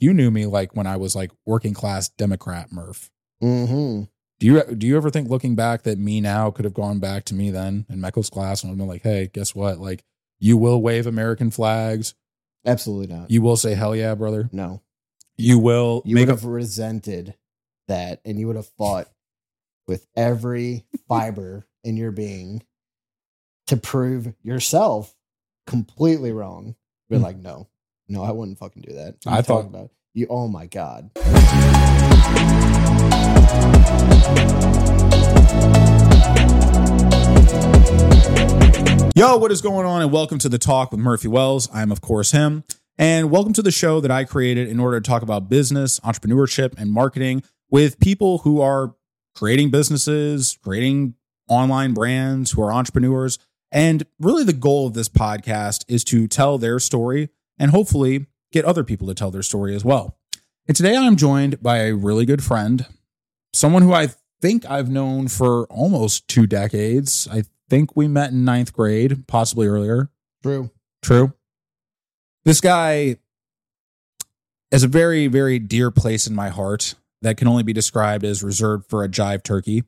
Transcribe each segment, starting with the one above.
you knew me like when I was like working class Democrat Murph. Mm-hmm. Do you do you ever think looking back that me now could have gone back to me then in Meckel's class and would have been like, hey, guess what? Like you will wave American flags. Absolutely not. You will say hell yeah, brother. no. You will You make would a have resented that and you would have fought with every fiber in your being to prove yourself completely wrong. Be Hmm. like, no, no, I wouldn't fucking do that. What I thought- about you. Oh my god. Yo, what is going on? And welcome to the talk with Murphy Wells. I'm, of course, him. And welcome to the show that I created in order to talk about business, entrepreneurship, and marketing with people who are creating businesses, creating online brands, who are entrepreneurs. And really, the goal of this podcast is to tell their story and hopefully get other people to tell their story as well. And today I'm joined by a really good friend, someone who I think I've known for almost two decades. I think we met in ninth grade, possibly earlier. True. True. This guy has a very, very dear place in my heart that can only be described as reserved for a jive turkey.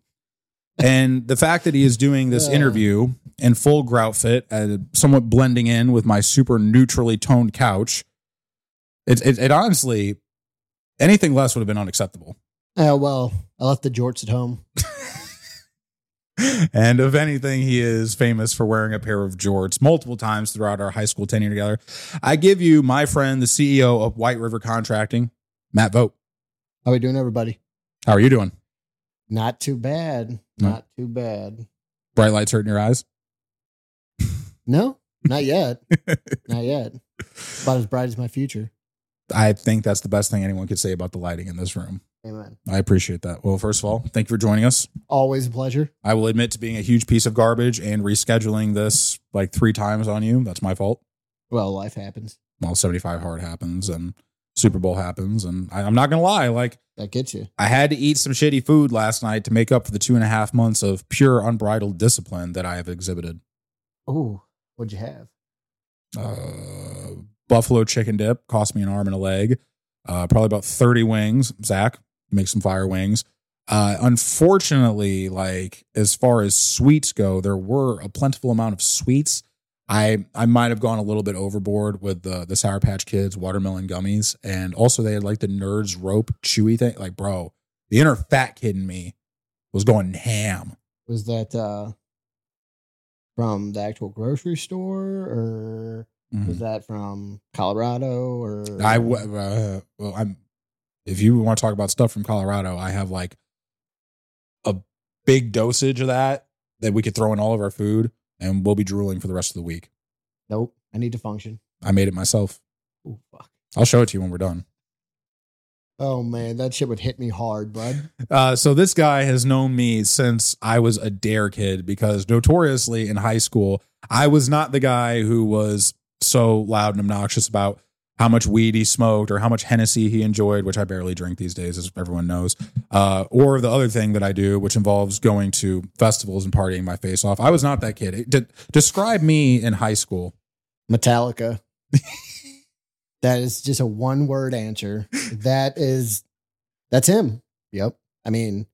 And the fact that he is doing this interview in full grout fit, uh, somewhat blending in with my super neutrally toned couch, it, it, it honestly, anything less would have been unacceptable. Oh well, I left the jorts at home. and if anything, he is famous for wearing a pair of jorts multiple times throughout our high school tenure together. I give you my friend, the CEO of White River Contracting, Matt Vogt. How are we doing, everybody? How are you doing? Not too bad. No. Not too bad. Bright lights hurting your eyes? No, not yet. not yet. About as bright as my future. I think that's the best thing anyone could say about the lighting in this room. Amen. I appreciate that. Well, first of all, thank you for joining us. Always a pleasure. I will admit to being a huge piece of garbage and rescheduling this like three times on you. That's my fault. Well, life happens. Well, 75 hard happens and Super Bowl happens. And I, I'm not going to lie. Like, That gets you. I had to eat some shitty food last night to make up for the two and a half months of pure unbridled discipline that I have exhibited. Oh, what'd you have? Uh, buffalo chicken dip cost me an arm and a leg. Uh, probably about 30 wings. Zach, make some fire wings. Uh, unfortunately, like as far as sweets go, there were a plentiful amount of sweets. I I might have gone a little bit overboard with the the Sour Patch Kids watermelon gummies, and also they had like the Nerds rope chewy thing. Like, bro, the inner fat kid in me was going ham. Was that uh from the actual grocery store or Mhm. was that from Colorado or I w- uh, well, I'm. If you want to talk about stuff from Colorado, I have like a big dosage of that that we could throw in all of our food, and we'll be drooling for the rest of the week. Nope. I need to function. I made it myself. Oh fuck. I'll show it to you when we're done. Oh man, that shit would hit me hard, bud. Uh, so this guy has known me since I was a dare kid because notoriously in high school, I was not the guy who was so loud and obnoxious about how much weed he smoked or how much Hennessy he enjoyed, which I barely drink these days, as everyone knows. Uh, or the other thing that I do, which involves going to festivals and partying my face off. I was not that kid. De- describe me in high school. Metallica. that is just a one word answer. That is that's him. Yep. I mean,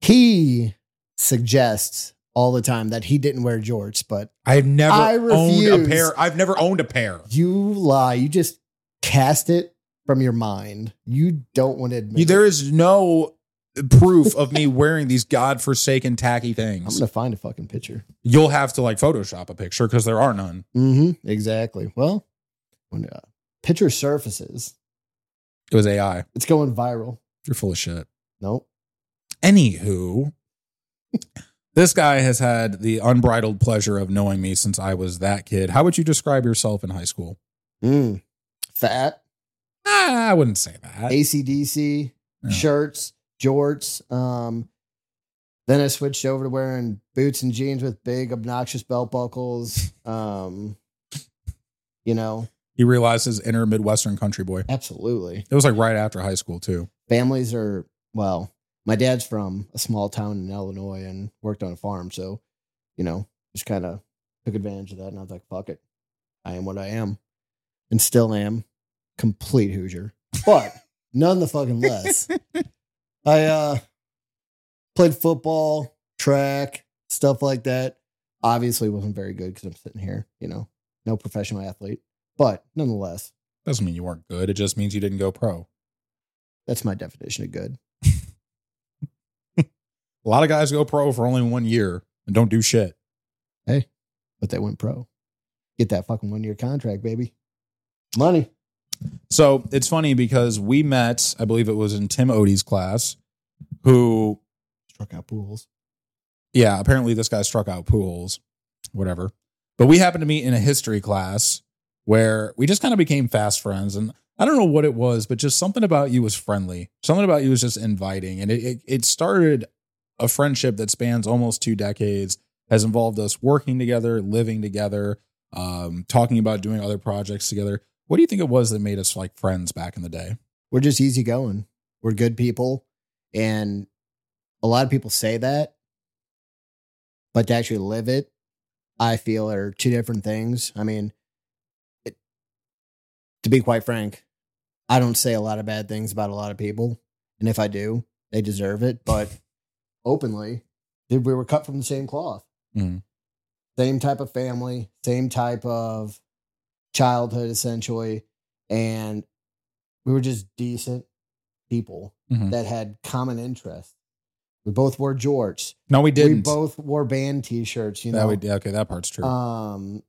he suggests all the time that he didn't wear jorts, but I've never I owned a pair. I've never owned a pair. you lie. You just cast it from your mind. You don't want to admit You- it. There is no proof of me wearing these godforsaken tacky things. I'm things. gonna find a fucking picture. You'll have to like Photoshop a picture because there are none. Mm-hmm. Exactly. Well, when uh, picture surfaces, It was AI. it's going viral. You're full of shit. Nope. Anywho, this guy has had the unbridled pleasure of knowing me since I was that kid. How would you describe yourself in high school? Mm. Fat. Ah, I wouldn't say that. ACDC Yeah. shirts, jorts. Um, then I switched over to wearing boots and jeans with big obnoxious belt buckles. Um, you know, He realized his inner Midwestern country boy. absolutely. It was like right after high school too. Families are well. My dad's from a small town in Illinois and worked on a farm, so you know, just kind of took advantage of that. And I was like, "Fuck it, I am what I am, and still am." Complete Hoosier. but none the fucking less. I uh played football, track, stuff like that. Obviously wasn't very good because I'm sitting here, you know, no professional athlete. But nonetheless, Doesn't mean you weren't good. It just means you didn't go pro. that's my definition of good. A lot of guys go pro for only one year and don't do shit. Hey, but they went pro. Get that fucking one year contract, baby. Money. So it's funny because we met, I believe it was in Tim Odie's class, who, Struck out pools. yeah, apparently this guy struck out pools, whatever. But we happened to meet in a history class where we just kind of became fast friends. And I don't know what it was, but just something about you was friendly. Something about you was just inviting. And it, it, it started a friendship that spans almost two decades, has involved us working together, living together, um, talking about doing other projects together. What do you think it was that made us like friends back in the day? We're just easygoing. We're good people. And a lot of people say that, but to actually live it, I feel are two different things. I mean, it, to be quite frank, I don't say a lot of bad things about a lot of people. And if I do, they deserve it. But openly, dude, we were cut from the same cloth. Mm. Same type of family, same type of childhood, essentially. And we were just decent people Mhm. that had common interests. We both wore jorts. No, we didn't. We both wore band t-shirts, you that know. we, okay, that part's true. Um,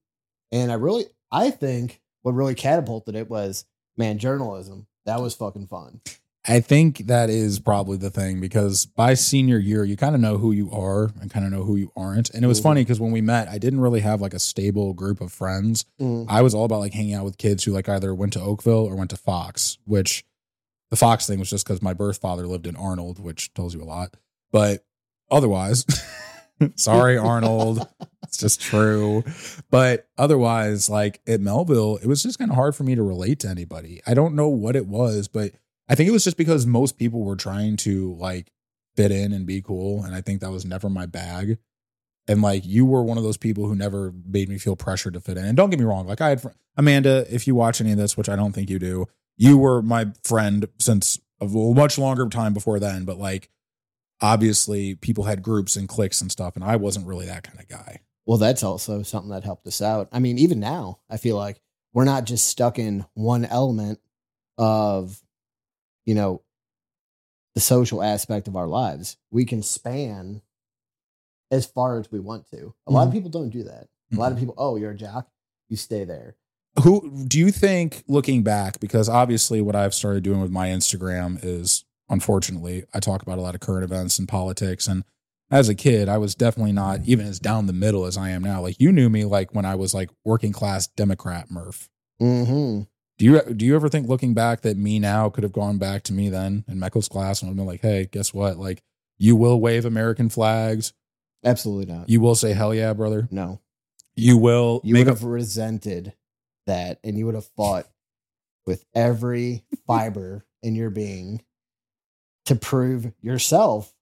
and I really, I think what really catapulted it was, man, journalism. That was fucking fun. I think that is probably the thing because by senior year, you kind of know who you are and kind of know who you aren't. And it was funny because when we met, I didn't really have like a stable group of friends. Mm. I was all about like hanging out with kids who like either went to Oakville or went to Fox, which the Fox thing was just because my birth father lived in Arnold, which tells you a lot. But otherwise, sorry, Arnold. It's just true. But otherwise, like at Mehlville, it was just kind of hard for me to relate to anybody. I don't know what it was, but I think it was just because most people were trying to like fit in and be cool. And I think that was never my bag. And like you were one of those people who never made me feel pressured to fit in. And don't get me wrong, like I had fr- Amanda, if you watch any of this, which I don't think you do, you were my friend since a much longer time before then. But like obviously people had groups and cliques and stuff, and I wasn't really that kind of guy. Well, that's also something that helped us out. I mean, even now, I feel like we're not just stuck in one element of, you know, the social aspect of our lives. We can span as far as we want to. A lot of Mhm. people don't do that. A lot of people, oh, you're a jock, you stay there. who do you think looking back because obviously what i've started doing with my instagram is unfortunately i talk about a lot of current events and politics and as a kid i was definitely not even as down the middle as i am now like you knew me like when i was like working class democrat murph Mm-hmm. Do you do you ever think looking back that me now could have gone back to me then in Meckel's class and I've been like, hey, guess what? Like you will wave American flags. Absolutely not. You will say hell yeah, brother. no. You will You make would a have resented that and you would have fought with every fiber in your being to prove yourself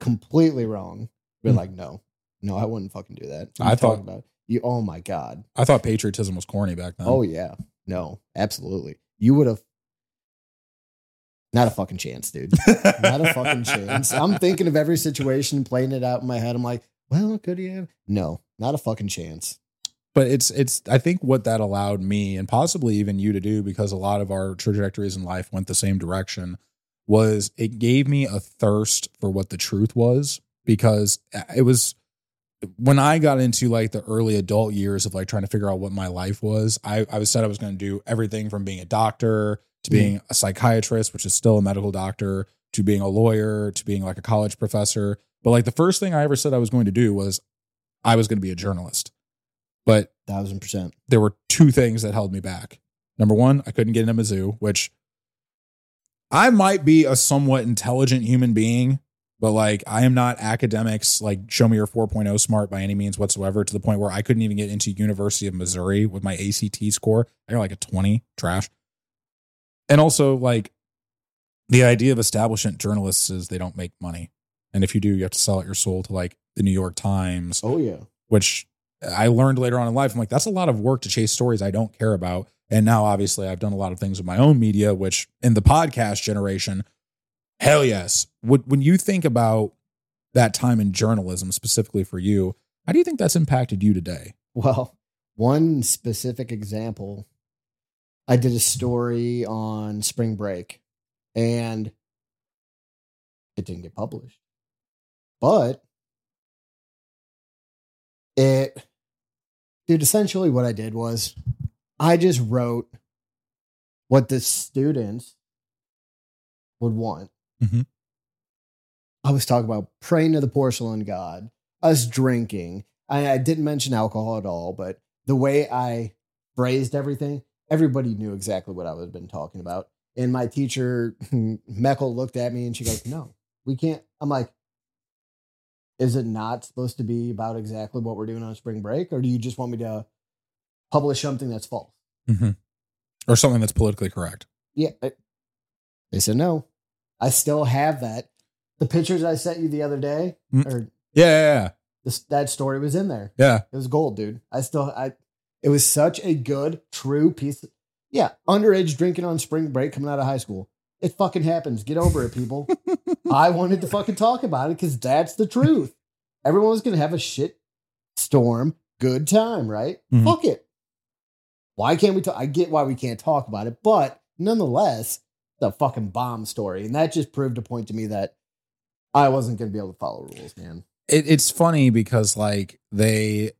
completely wrong. Be Hmm. like, no, no, I wouldn't fucking do that. I thought- about you. Oh my God. I thought patriotism was corny back then. Oh yeah. No, absolutely. You would have not a fucking chance, dude. Not a fucking chance. I'm thinking of every situation, playing it out in my head. I'm like, well, could he have? No, not a fucking chance. but it's it's i think what that allowed me and possibly even you to do because a lot of our trajectories in life went the same direction was it gave me a thirst for what the truth was because uh, it was when i got into like the early adult years of like trying to figure out what my life was i, I was said i was going to do everything from being a doctor to being mm. a psychiatrist which is still a medical doctor to being a lawyer to being like a college professor but like the first thing i ever said i was going to do was i was going to be a journalist but Thousand percent. there were two things that held me back. Number one, I couldn't get into Mizzou, which I might be a somewhat intelligent human being, but like I am not academics, like show me your 4.0 smart by any means whatsoever, to the point where I couldn't even get into University of Missouri with my ACT score. I got like a 20, trash. And also, like, the idea of establishment journalists is they don't make money. And if you do, you have to sell out your soul to like the New York Times, Oh yeah. which I learned later on in life. I'm like, that's a lot of work to chase stories I don't care about. And now, obviously, I've done a lot of things with my own media, which in the podcast generation, hell yes. When you think about that time in journalism, specifically for you, how do you think that's impacted you today? Well, one specific example I did a story on spring break and it didn't get published. But it, dude, essentially what I did was I just wrote what the students would want. Mhm. I was talking about praying to the porcelain god, us drinking. I, I didn't mention alcohol at all, but the way I phrased everything, everybody knew exactly what I was been talking about. And my teacher, Meckel, looked at me and she goes, No, we can't. I'm like, Is it not supposed to be about exactly what we're doing on spring break? Or do you just want me to publish something that's false? Or something that's politically correct? Yeah. They said no. I still have that. The pictures I sent you the other day, Mm. or Yeah, yeah, this, that story was in there. yeah. yeah. It was gold, dude. I still, I, it was such a good, true piece. Yeah, underage drinking on spring break coming out of high school. It fucking happens. Get over it, people. I wanted to fucking talk about it because that's the truth. Everyone was gonna have a shit storm, good time, right? Mhm. Fuck it. Why can't we talk? I get why we can't talk about it, but nonetheless, the fucking bomb story, and that just proved a point to me that I wasn't gonna be able to follow rules, man. it, it's funny because like they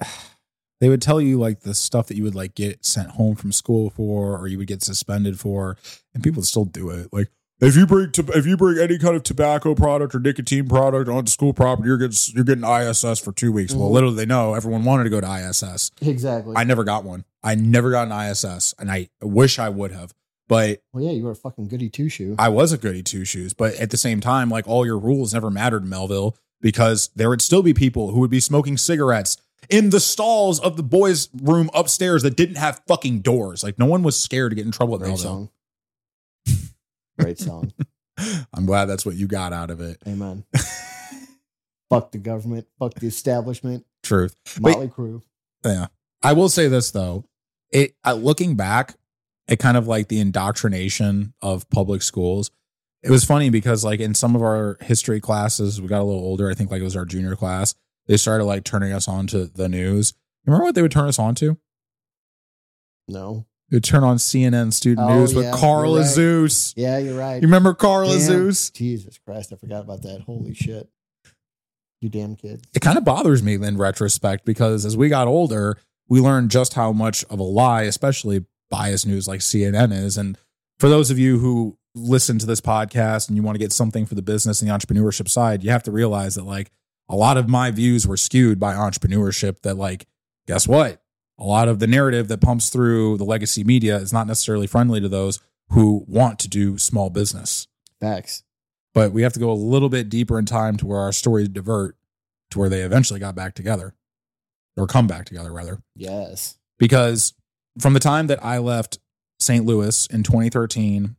they would tell you like the stuff that you would like get sent home from school for or you would get suspended for and people still do it like if you bring to, if you bring any kind of tobacco product or nicotine product onto school property you're getting you're getting ISS for 2 weeks well Mhm. little do they know everyone wanted to go to ISS Exactly. I never got one I never got an ISS and I wish I would have but well, yeah, you were a fucking goody two shoe. I was a goody two shoes, but at the same time, like all your rules never mattered in Mehlville because there would still be people who would be smoking cigarettes in the stalls of the boys' room upstairs that didn't have fucking doors. Like no one was scared to get in trouble at Great Mehlville. song. Great song. I'm glad that's what you got out of it. Amen. fuck the government. Fuck the establishment. Truth. Motley Crue. Yeah. I will say this though. It uh, looking back, it kind of like the indoctrination of public schools. It was funny because like in some of our history classes, we got a little older. I think like it was our junior class. They started like turning us on to the news. Remember what they would turn us on to? No. They turn on CNN student Oh, news with yeah, Carl right. Azuz. Yeah, you're right. You remember Carl Damn. Azuz? Jesus Christ, I forgot about that. Holy shit. You damn kids. it kind of bothers me in retrospect because as we got older, we learned just how much of a lie, especially biased news like CNN is. And for those of you who listen to this podcast and you want to get something for the business and the entrepreneurship side, you have to realize that like a lot of my views were skewed by entrepreneurship. That like, guess what? A lot of the narrative that pumps through the legacy media is not necessarily friendly to those who want to do small business Facts. but we have to go a little bit deeper in time to where our stories divert to where they eventually got back together or come back together rather Yes. because from the time that i left st louis in 2013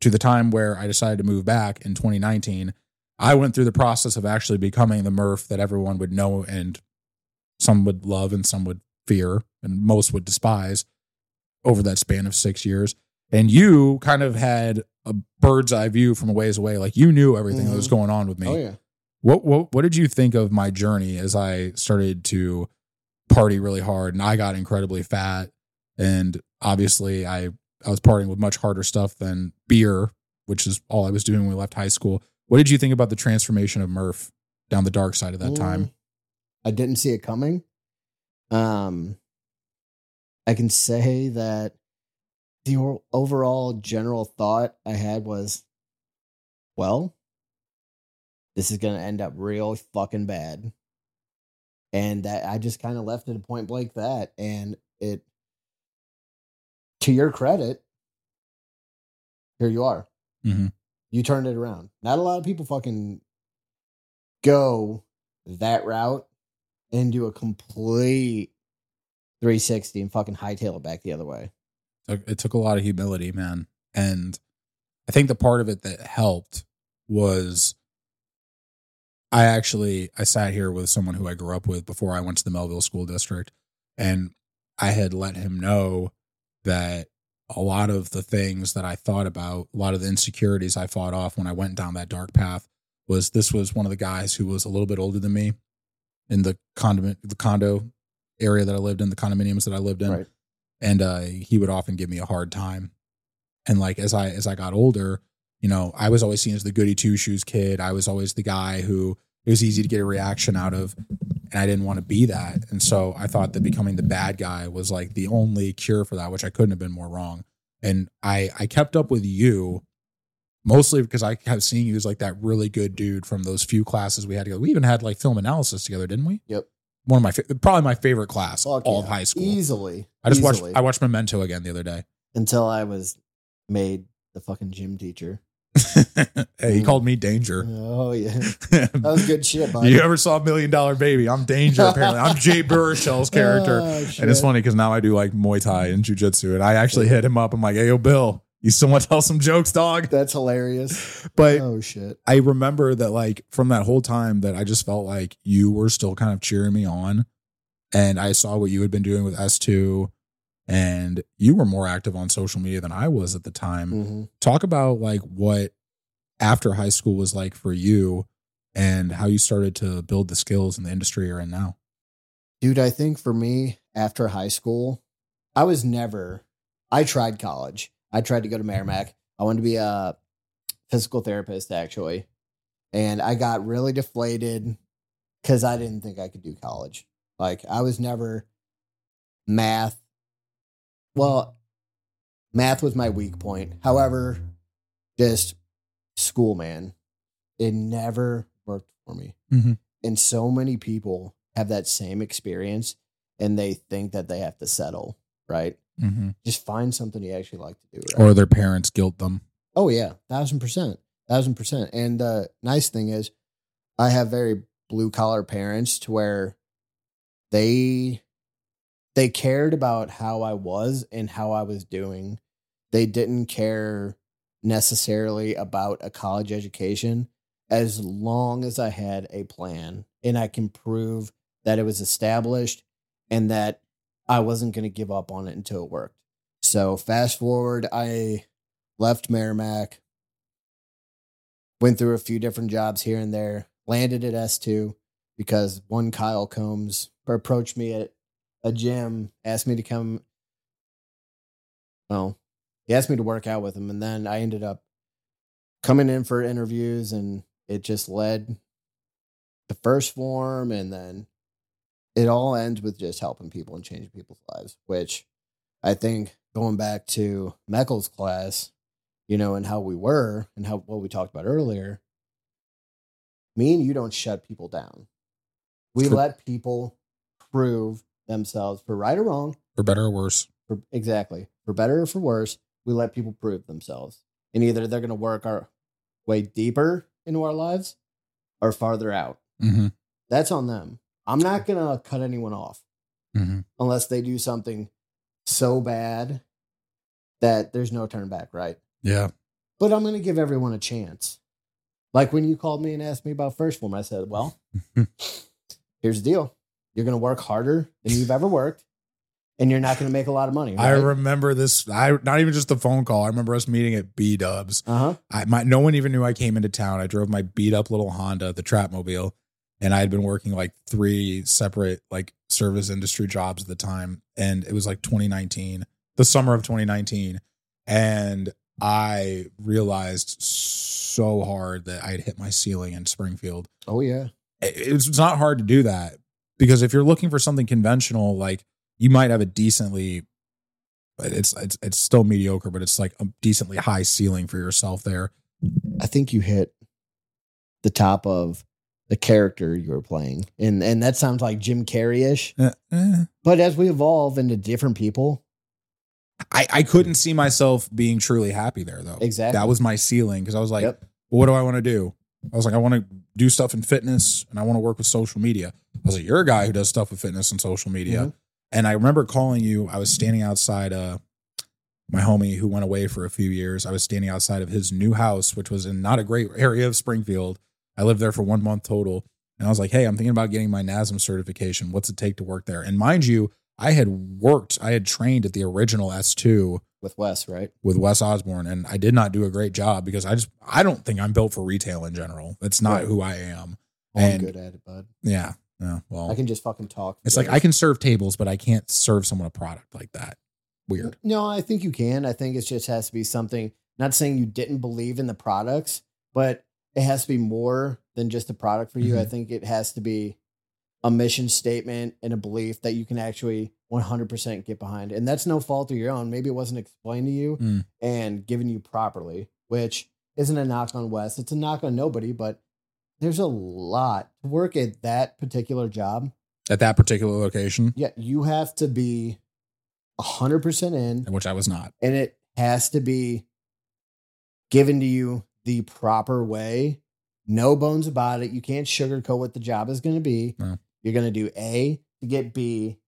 to the time where i decided to move back in 2019 i went through the process of actually becoming the murph that everyone would know and some would love and some would fear and most would despise over that span of six years and you kind of had a bird's eye view from a ways away like you knew everything that was Mhm. going on with me Oh, yeah. what what what did you think of my journey as I started to party really hard and I got incredibly fat and obviously I I was partying with much harder stuff than beer, which is all I was doing when we left high school. What did you think about the transformation of Murph down the dark side of that time? Mm, I didn't see it coming. Um, I can say that the overall general thought I had was, well, this is going to end up real fucking bad. And that I just kind of left it at point blank that. And it, to your credit, here you are. Mhm. You turned it around. Not a lot of people fucking go that route and do a complete 360 and fucking hightail it back the other way. It took a lot of humility, man. And I think the part of it that helped was I actually I sat here with someone who I grew up with before I went to the Mehlville School District and I had let him know that a lot of the things that I thought about, a lot of the insecurities I fought off when I went down that dark path was this was one of the guys who was a little bit older than me in the condo the condo area that I lived in, the condominiums that I lived in. Right. And uh, he would often give me a hard time. And like as I as I got older, you know, I was always seen as the goody two shoes kid. I was always the guy who it was easy to get a reaction out of. And I didn't want to be that. And so I thought that becoming the bad guy was like the only cure for that, which I couldn't have been more wrong. And I I kept up with you mostly because I have seen you as like that really good dude from those few classes we had together. We even had like film analysis together, didn't we? Yep. One of my fa- probably my favorite class Fuck all yeah. of high school. Easily. I just easily. watched I watched Memento again the other day. until I was made the fucking gym teacher. hey, he called me Danger. Oh yeah, that was good shit, buddy. you ever saw Million Dollar Baby? I'm Danger. Apparently, I'm Jay Baruchel's character, Oh, and it's funny because now I do like Muay Thai and Jiu Jitsu, and I actually hit him up. I'm like, "Hey, yo, Bill, you still want to tell some jokes, dog?" That's hilarious. But Oh shit. I remember that like from that whole time that I just felt like you were still kind of cheering me on. And I saw what you had been doing with S2 and you were more active on social media than I was at the time. hmm Talk about like what after high school was like for you and how you started to build the skills in the industry you're in now. Dude, I think for me, after high school, I was never, I tried college. I tried to go to Meramec. I wanted to be a physical therapist, actually. And I got really deflated because I didn't think I could do college. Like, I was never math. Well, math was my weak point. However, just school, man, it never worked for me. Mhm. And so many people have that same experience and they think that they have to settle, right? Mm-hmm. Just find something you actually like to do. Right? Or their parents guilt them. oh, yeah, thousand percent. Thousand percent. And the nice thing is, I have very blue collar parents to where they they cared about how I was and how I was doing. They didn't care necessarily about a college education as long as I had a plan and I can prove that it was established and that I wasn't going to give up on it until it worked. So, fast forward, I left Meramec, went through a few different jobs here and there, landed at S2 because one Kyle Combs approached me at a gym, asked me to come. Well, he asked me to work out with him, and then I ended up coming in for interviews, and it just led to 1st Phorm, and then it all ends with just helping people and changing people's lives, which I think going back to Meckel's class, you know, and how we were and how what we talked about earlier, me and you don't shut people down. We let people prove themselves for right or wrong. For better or worse. For exactly. For better or for worse, we let people prove themselves. And either they're going to work our way deeper into our lives or farther out. Mm-hmm. That's on them. I'm not going to cut anyone off Mm-hmm. unless they do something so bad that there's no turn back, right? Yeah. But I'm going to give everyone a chance. Like when you called me and asked me about 1st Phorm, I said, well, here's the deal. You're going to work harder than you've ever worked, and you're not going to make a lot of money. I remember this. I not even just the phone call. I remember us meeting at B Dubs. uh huh. I my no one even knew I came into town. I drove my beat up little Honda, the Trapmobile, and I had been working like three separate like service industry jobs at the time. And it was like 2019, the summer of 2019. And I realized so hard that I had hit my ceiling in Springfield. Oh, yeah. It- it's not hard to do that because if you're looking for something conventional, like you might have a decently it's it's it's still mediocre, but it's like a decently high ceiling for yourself there. I think you hit the top of the character you were playing. And, and that sounds like Jim Carrey ish. Eh, eh. But as we evolve into different people, I, I couldn't see myself being truly happy there though. Exactly. That was my ceiling because I was like, Yep. well, what do I want to do? I was like, I want to do stuff in fitness and I want to work with social media. I was like, you're a guy who does stuff with fitness and social media. Mhm. And I remember calling you. I was standing outside uh my homie who went away for a few years. I was standing outside of his new house, which was in not a great area of Springfield. I lived there for one month total. And I was like, hey, I'm thinking about getting my NASM certification. What's it take to work there? And mind you, I had worked, I had trained at the original S2 with Wes, right? with Wes Osborne, and I did not do a great job because I just I don't think I'm built for retail in general. That's not Right. who I am. Oh, I'm good at it, bud. Yeah. Yeah. Well, I can just fucking talk. it's like I can serve tables, but I can't serve someone a product like that. Weird. No, I think you can. I think it just has to be something. Not saying you didn't believe in the products, but it has to be more than just a product for you. Mhm. I think it has to be a mission statement and a belief that you can actually 100% get behind. And that's no fault of your own. Maybe it wasn't explained to you Mm. and given you properly, which isn't a knock on Wes. It's a knock on nobody, but there's a lot to work at that particular job. At that particular location, Yeah, you have to be 100% in which I was not. and it has to be given to you the proper way. No bones about it. You can't sugarcoat what the job is going to be. No. You're going to do A to get B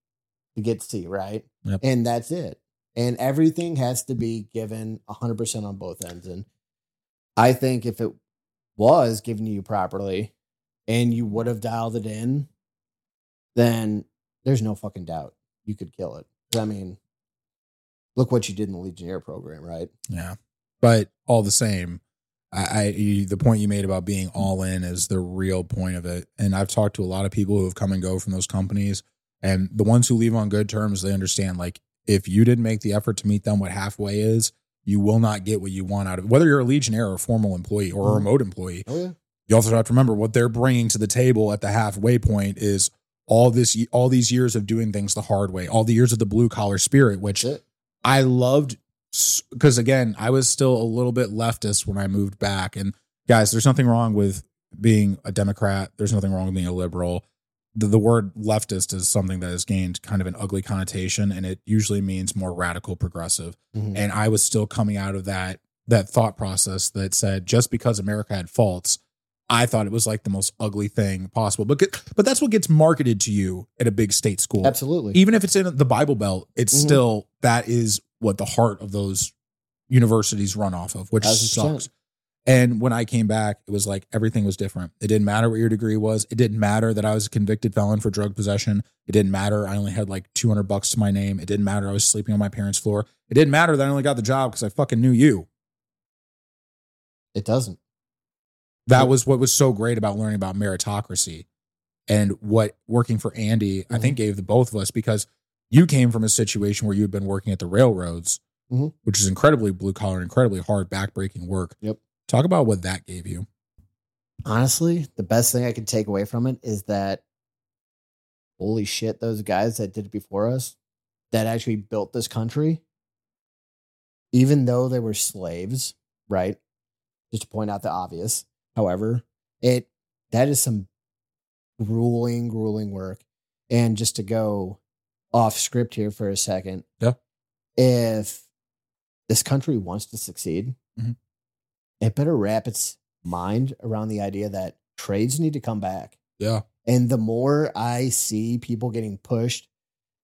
to get C, right? Yep. And that's it. And everything has to be given 100% on both ends. And I think if it was given to you properly and you would have dialed it in, then there's no fucking doubt you could kill it. I mean, look what you did in the Legionnaire program, right? Yeah. But all the same, I, I you, the point you made about being all in is the real point of it. And I've talked to a lot of people who have come and go from those companies, and the ones who leave on good terms, they understand like if you didn't make the effort to meet them, what halfway is, you will not get what you want out of it. Whether you're a Legionnaire or a formal employee or a Mhm. remote employee, Oh, yeah. you also have to remember what they're bringing to the table at the halfway point is all this all these years of doing things the hard way, all the years of the blue collar spirit, which. I loved because again, I was still a little bit leftist when I moved back. And guys, there's nothing wrong with being a Democrat. There's nothing wrong with being a liberal. The, the word leftist is something that has gained kind of an ugly connotation, and it usually means more radical progressive. Mhm. And I was still coming out of that that thought process that said just because America had faults, I thought it was like the most ugly thing possible. But but that's what gets marketed to you at a big state school Absolutely. even if it's in the Bible Belt, it's Mhm. still that is what the heart of those universities run off of, which sucks. And when I came back, it was like everything was different. It didn't matter what your degree was. It didn't matter that I was a convicted felon for drug possession. It didn't matter I only had like 200 bucks to my name. It didn't matter I was sleeping on my parents' floor. It didn't matter that I only got the job because I fucking knew you. It doesn't. That was what was so great about learning about meritocracy and what working for Andy, I Mm-hmm. think, gave the both of us because you came from a situation where you had been working at the railroads, Mhm. which is incredibly blue collar, incredibly hard, backbreaking work. Yep. Talk about what that gave you. Honestly, the best thing I could take away from it is that holy shit, those guys that did it before us that actually built this country, even though they were slaves, right? Just to point out the obvious. However, it that is some grueling, grueling work. And just to go off script here for a second. Yeah. If this country wants to succeed, Mhm. it better wrap its mind around the idea that trades need to come back. Yeah. And the more I see people getting pushed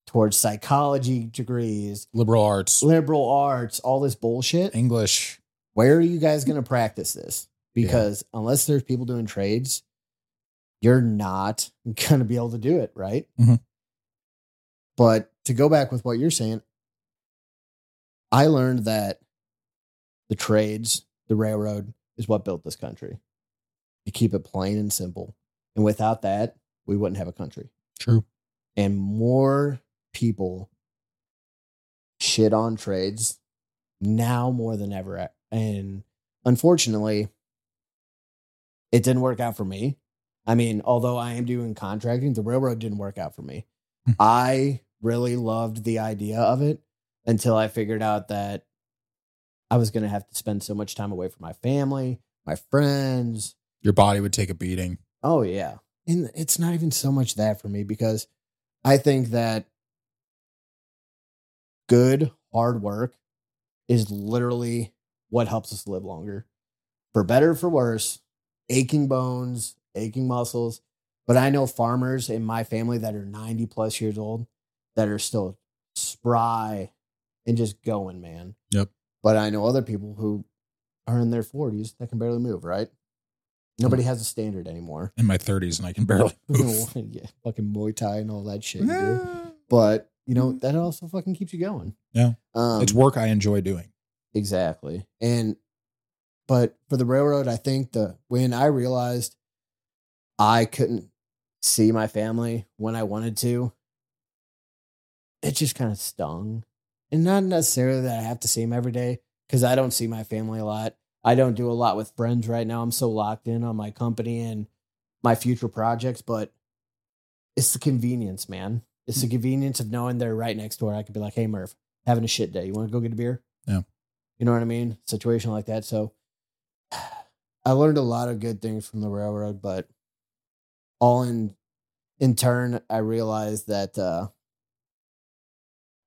towards psychology degrees, Liberal arts, liberal arts, all this bullshit, English. where are you guys going to practice this? Because unless there's people doing trades, you're not going to be able to do it, right? Mhm. But to go back with what you're saying, I learned that the trades, the railroad is what built this country. To keep it plain and simple. And without that, we wouldn't have a country. True. And more people shit on trades now more than ever. And unfortunately, it didn't work out for me. I mean, although I am doing contracting, the railroad didn't work out for me. Hmm. I really loved the idea of it until I figured out that I was going to have to spend so much time away from my family, my friends. Your body would take a beating. Oh, yeah. And it's not even so much that for me because I think that good, hard work is literally what helps us live longer. For better, or for worse, aching bones, aching muscles. But I know farmers in my family that are 90 plus years old that are still spry and just going, man. Yep. But I know other people who are in their 40s that can barely move, right? Nobody has a standard anymore. In my 30s, and I can barely move. yeah, fucking Muay Thai and all that shit. You do. But you know, that also fucking keeps you going. Yeah. Um, it's work I enjoy doing. Exactly. And but for the railroad, I think the when I realized I couldn't see my family when I wanted to, it just kind of stung. And not necessarily that I have to see him every day, because I don't see my family a lot. I don't do a lot with friends right now. I'm so locked in on my company and my future projects, but it's the convenience, man. It's the convenience of knowing they're right next door. I could be like, hey, Merv, having a shit day. You want to go get a beer? Yeah. You know what I mean? Situation like that. So I learned a lot of good things from the railroad, but all in in turn, I realized that uh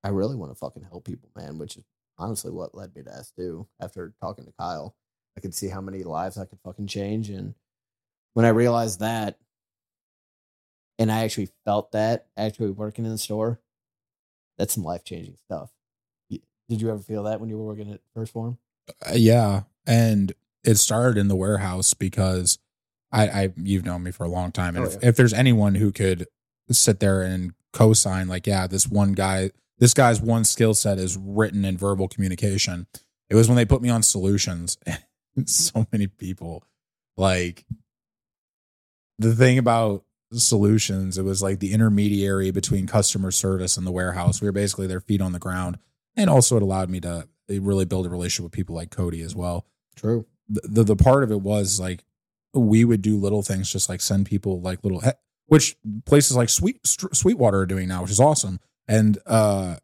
I really want to fucking help people, man, which is honestly what led me to S2 after talking to Kyle. I could see how many lives I could fucking change. And when I realized that, and I actually felt that actually working in the store, that's some life changing stuff. Did you ever feel that when you were working at 1st Phorm? Uh, yeah, and it started in the warehouse because I, I you've known me for a long time, and Oh, if, yeah. if there's anyone who could sit there and co-sign, like, yeah, this one guy, this guy's one skill set is written and verbal communication. It was when they put me on solutions. so many people, like, the thing about solutions, it was like the intermediary between customer service and the warehouse. We were basically their feet on the ground, and also it allowed me to eh, really build a relationship with people like Cody as well True. the, the the part of it was like we would do little things just like send people like little which places like sweet sweetwater are doing now which is awesome and uh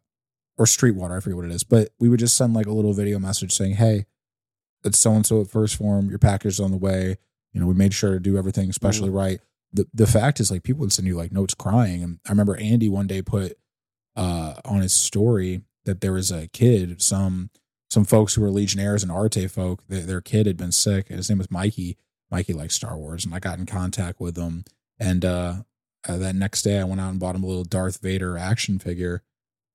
or streetwater i forget what it is but we would just send like a little video message saying hey it's so and so at 1st Phorm your package is on the way. You know we made sure to do everything especially right. The the fact is like people would send you like notes crying and i remember andy one day put uh on his story that there was a kid some some folks who were legionnaires and arte folk their, their kid had been sick and his name was mikey mikey likes star wars and i got in contact with him and uh, uh that next day i went out and bought him a little darth vader action figure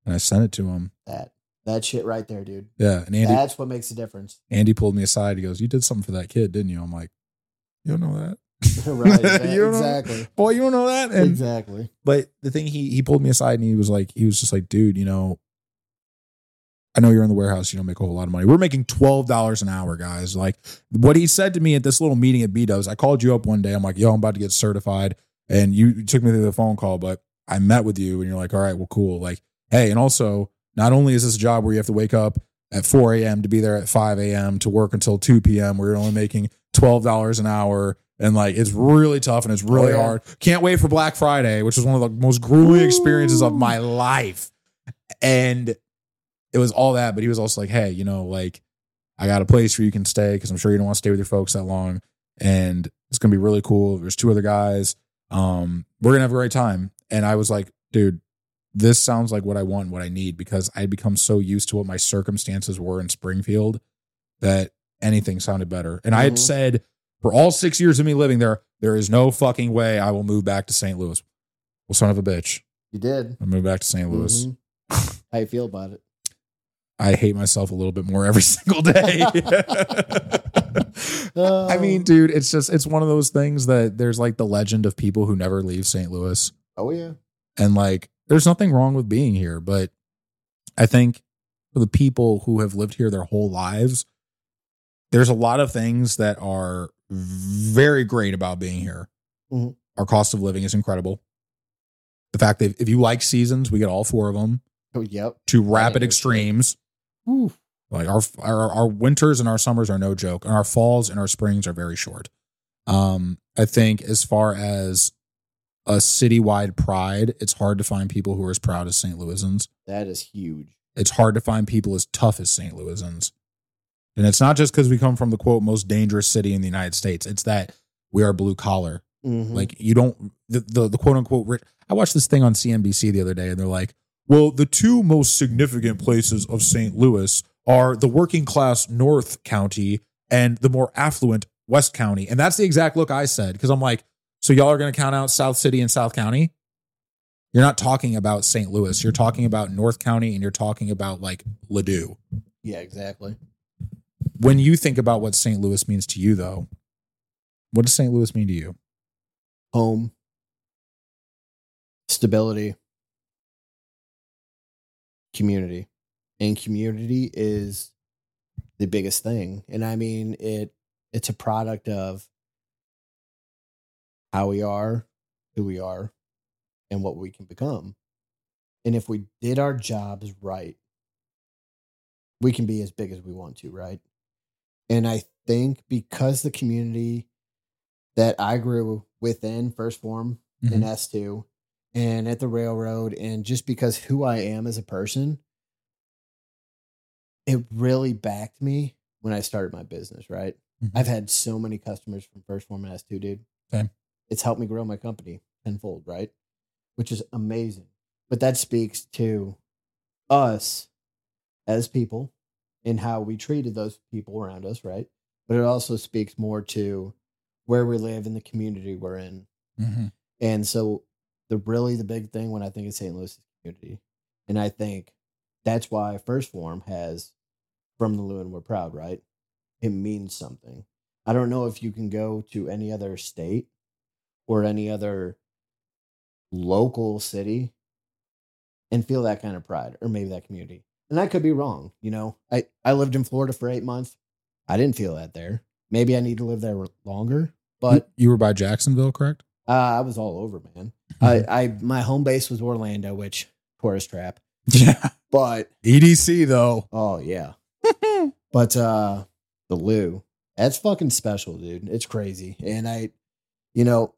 and i sent it to him That that shit right there, dude. yeah and andy That's what makes a difference. andy pulled me aside he goes you did something for that kid didn't you i'm like you don't know that right. exa- You don't know- exactly. boy you don't know that and exactly. But the thing he he pulled me aside and he was like, he was just like, dude, you know, I know you're in the warehouse, you don't make a whole lot of money. We're making twelve dollars an hour, guys. Like what he said to me at this little meeting at B Dubs, I called you up one day. I'm like, yo, I'm about to get certified. And you, you took me through the phone call, but I met with you and you're like, all right, well, cool. Like, hey, and also, not only is this a job where you have to wake up at 4 a.m. to be there at 5 a.m. to work until 2 p.m. where you're only making $12 an hour. And like, it's really tough and it's really Oh, yeah. hard. Can't wait for Black Friday, which was one of the most grueling experiences of my life. And it was all that, but he was also like, hey, you know, like, I got a place where you can stay because I'm sure you don't want to stay with your folks that long. And it's going to be really cool. There's two other guys. Um, we're going to have a great time. And I was like, dude, this sounds like what I want, what I need, because I'd become so used to what my circumstances were in Springfield that anything sounded better. And I had Mhm. said for all six years of me living there, there is no fucking way I will move back to St. Louis. Well, son of a bitch, You did. I moved back to St. Louis. Mhm. How you feel about it? I hate myself a little bit more every single day. I mean, dude, it's just it's one of those things that there's like the legend of people who never leave St. Louis. oh yeah. And like there's nothing wrong with being here, but I think for the people who have lived here their whole lives, there's a lot of things that are very great about being here. Mhm. Our cost of living is incredible. The fact that if you like seasons, we get all four of them. Oh yep. To rapid no extremes. Like our, our our winters and our summers are no joke, and our falls and our springs are very short. Um, I think as far as a citywide pride, it's hard to find people who are as proud as St. Louisans. That is huge. It's hard to find people as tough as St. Louisans. And it's not just because we come from the quote most dangerous city in the United States. It's that we are blue collar. Mhm. Like you don't the, the the quote unquote. I watched this thing on CNBC the other day, and they're like, "Well, the two most significant places of St. Louis are the working class North County and the more affluent West County." And that's the exact look I said because I'm like, "So y'all are going to count out South City and South County? You're not talking about St. Louis. You're talking about North County, and you're talking about like Ladue." yeah, exactly. When you think about what St. Louis means to you, though, what does St. Louis mean to you? Home. Stability. Community. And community is the biggest thing. And I mean it it's a product of how we are, who we are, and what we can become. And if we did our jobs right, we can be as big as we want to, right? And I think because the community that I grew within 1st Phorm Mhm. and S2 and at the railroad, and just because who I am as a person, it really backed me when I started my business, right? Mhm. I've had so many customers from 1st Phorm and S2, dude. Same. It's helped me grow my company tenfold, right? Which is amazing. But that speaks to us as people and how we treated those people around us, right? But it also speaks more to where we live in the community we're in. Mhm. And so the really the big thing when I think of St. Louis community. And I think that's why 1st Phorm has from the Lewin we're proud, right? It means something. I don't know if you can go to any other state or any other local city and feel that kind of pride or maybe that community. And I could be wrong, you know. I I lived in Florida for 8 months. I didn't feel that there. Maybe I need to live there longer, but you were by Jacksonville, correct? Uh, I was all over, man. I, I my home base was Orlando, which tourist trap. yeah. But EDC though. oh yeah. but uh the Lou, that's fucking special, dude. It's crazy. And I you know,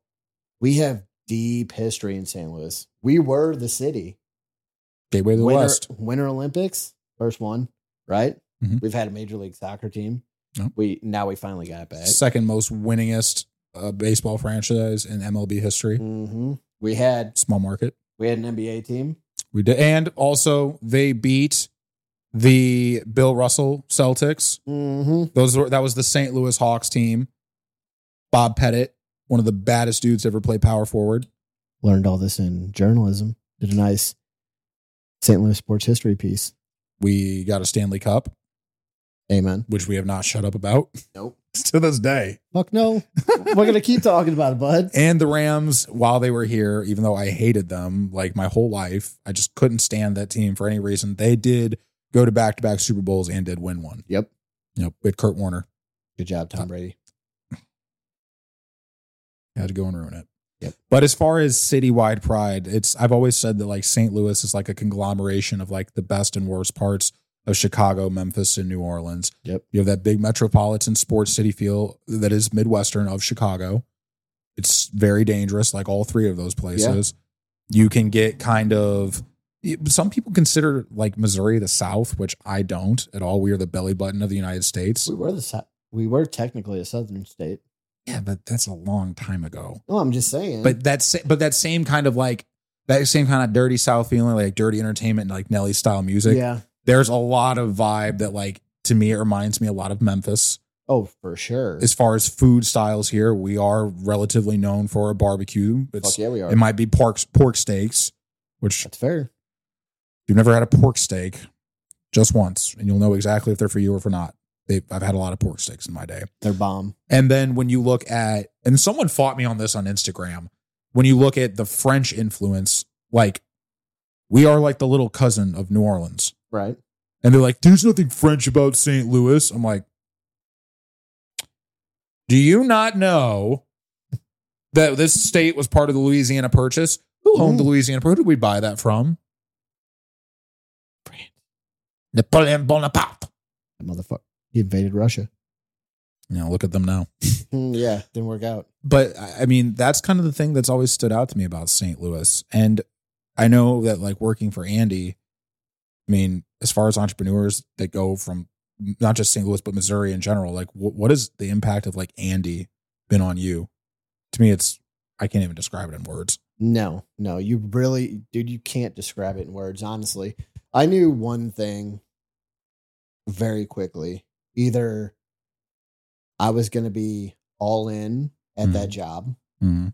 we have deep history in St. Louis. We were the city. Gateway of the Winter, West. Winter Olympics, first one, right? Mhm. We've had a major league soccer team. Yep. We now we finally got it back. Second most winningest uh, baseball franchise in MLB history. hmm We had Small market. we had an NBA team. We did, and also they beat the Bill Russell Celtics. Mm-hmm. Those were that was the St. Louis Hawks team. Bob Pettit, one of the baddest dudes to ever play power forward. learned all this in journalism. Did a nice St. Louis sports history piece. We got a Stanley Cup, Amen. which we have not shut up about Nope. to this day. Fuck no. We're gonna keep talking about it, bud. And the Rams, while they were here, even though I hated them like my whole life, I just couldn't stand that team for any reason. They did go to back to back Super Bowls and did win one. Yep. You know, with Kurt Warner. Good job, Tom Brady. Had to go and ruin it. Yep. But as far as citywide pride, it's I've always said that like St. Louis is like a conglomeration of like the best and worst parts of Chicago, Memphis, and New Orleans. Yep. You have that big metropolitan sports city feel that is Midwestern of Chicago. It's very dangerous, like all three of those places. You can get kind of some people consider like Missouri the South, which I don't at all. We are the belly button of the United States. We were the we were technically a southern state. Yeah, but that's a long time ago. No, I'm just saying. But that's but that same kind of like that same kind of dirty South feeling, like dirty entertainment, and like Nelly style music. yeah. There's a lot of vibe that like to me it reminds me a lot of Memphis. Oh, for sure. As far as food styles here, we are relatively known for a barbecue. It's, Fuck yeah, we are. It might be pork pork steaks, which That's fair. you've never had a pork steak, just once, and you'll know exactly if they're for you or for not. They, I've had a lot of pork steaks in my day. They're bomb. And then when you look at, and someone fought me on this on Instagram, when you look at the French influence, like we are like the little cousin of New Orleans. Right. And they're like, there's nothing French about St. Louis. I'm like, do you not know that this state was part of the Louisiana Purchase? Who owned the Louisiana Purchase? Who did we buy that from? Napoleon Bonaparte. That motherfucker. He invaded Russia. You know, look at them now. Hmm, yeah, didn't work out. but I mean, that's kind of the thing that's always stood out to me about St. Louis. And I know that like working for Andy, I mean, as far as entrepreneurs that go from not just St. Louis, but Missouri in general, like wh- what is the impact of like Andy been on you? To me, it's, I can't even describe it in words. No, no, you really, dude, you can't describe it in words, honestly. I knew one thing very quickly. Either I was going to be all in at that job Mm-hmm.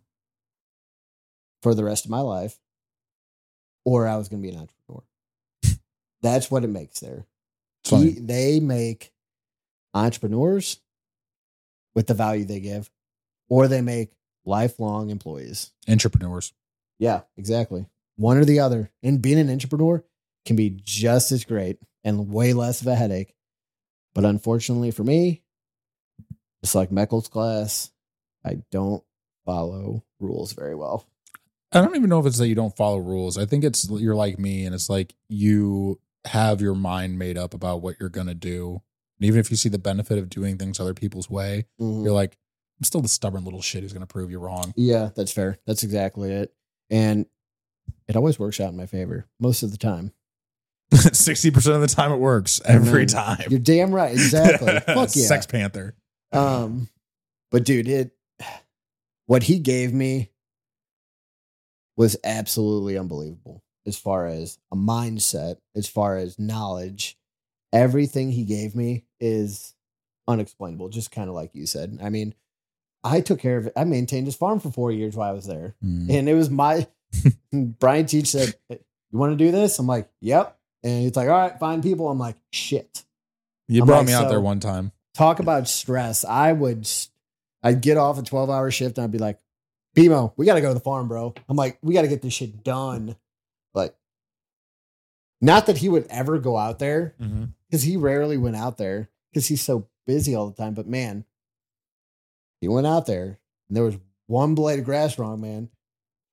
for the rest of my life, or I was going to be an entrepreneur. That's what it makes there. He- they make entrepreneurs with the value they give, or they make lifelong employees. Entrepreneurs. Yeah, exactly. One or the other. And being an entrepreneur, can be just as great and way less of a headache. But unfortunately for me, just like Meckel's class, I don't follow rules very well. I don't even know if it's that you don't follow rules. I think it's you're like me, and it's like you have your mind made up about what you're gonna do. And even if you see the benefit of doing things other people's way, Mhm. you're like, I'm still the stubborn little shit who's gonna prove you wrong. Yeah, that's fair. That's exactly it. And it always works out in my favor most of the time. Sixty percent of the time, it works every time. You're damn right. Exactly. Fuck yeah. Sex Panther. Um, but dude, it what he gave me was absolutely unbelievable as far as a mindset, as far as knowledge. Everything he gave me is unexplainable, just kind of like you said. I mean, I took care of it. I maintained his farm for four years while I was there. Mm. And it was my Brian Teach said, You want to do this? I'm like, Yep. And he's like, All right, find people. I'm like, shit You I'm brought like, me out so- there one time. talk about stress. I would, I'd get off a 12 hour shift and I'd be like, Bimo, we got to go to the farm, bro. I'm like, we got to get this shit done. Not that he would ever go out there because he rarely went out there because he's so busy all the time. But man, he went out there and there was one blade of grass wrong, man.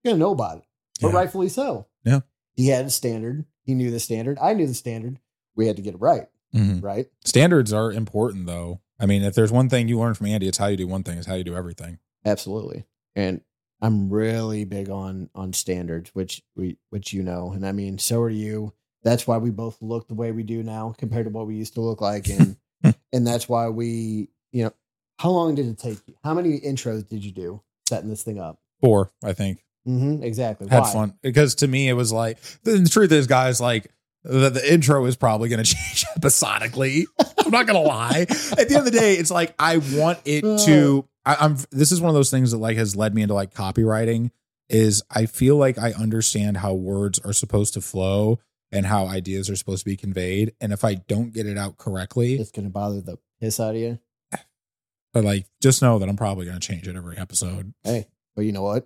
You're going to know about it, but Yeah. rightfully so. Yeah. He had a standard. He knew the standard. I knew the standard. We had to get it right, Mhm. right? Standards are important, though. I mean, if there's one thing you learn from Andy, it's how you do one thing. It's how you do everything. Absolutely. And I'm really big on on standards, which we which you know. And I mean, so are you. That's why we both look the way we do now compared to what we used to look like. And and that's why we, you know, how long did it take you? How many intros did you do setting this thing up? Four, I think. Mm-hmm, exactly. had Why? fun because to me it was like the, the truth is guys like the, the intro is probably going to change episodically i'm not going to lie at the end of the day it's like i want it to I, i'm this is one of those things that like has led me into like copywriting is i feel like i understand how words are supposed to flow and how ideas are supposed to be conveyed and if i don't get it out correctly It's gonna bother the piss out of you. but like just know that i'm probably going to change it every episode Hey, but you know what?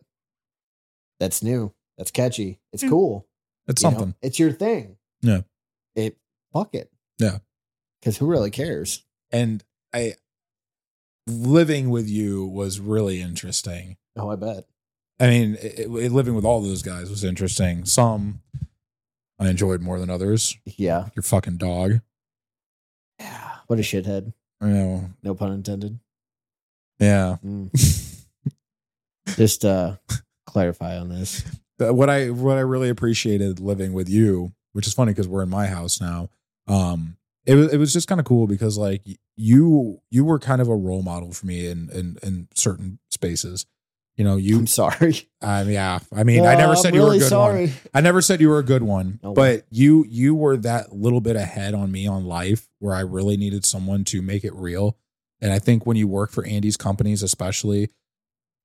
That's new. That's catchy. It's Mm. cool. it's you know? something It's your thing. Yeah. It fuck it. Yeah. Because who really cares? and i living with you was really interesting Oh, I bet. I mean, it, it- living with all those guys was interesting. Some I enjoyed more than others. Yeah. Your fucking dog. Yeah. What a shithead. You know, No pun intended. yeah. Mm. Just uh clarify on this. What I what I really appreciated living with you, which is funny because we're in my house now. Um, it was it was just kind of cool because like you you were kind of a role model for me in in in certain spaces. You know, you I'm sorry. um, yeah. I mean, I never Oh, said I'm you were a really good one. I never said you were a good one, well. but you you were that little bit ahead on me on life where I really needed someone to make it real. And I think when you work for Andy's companies, especially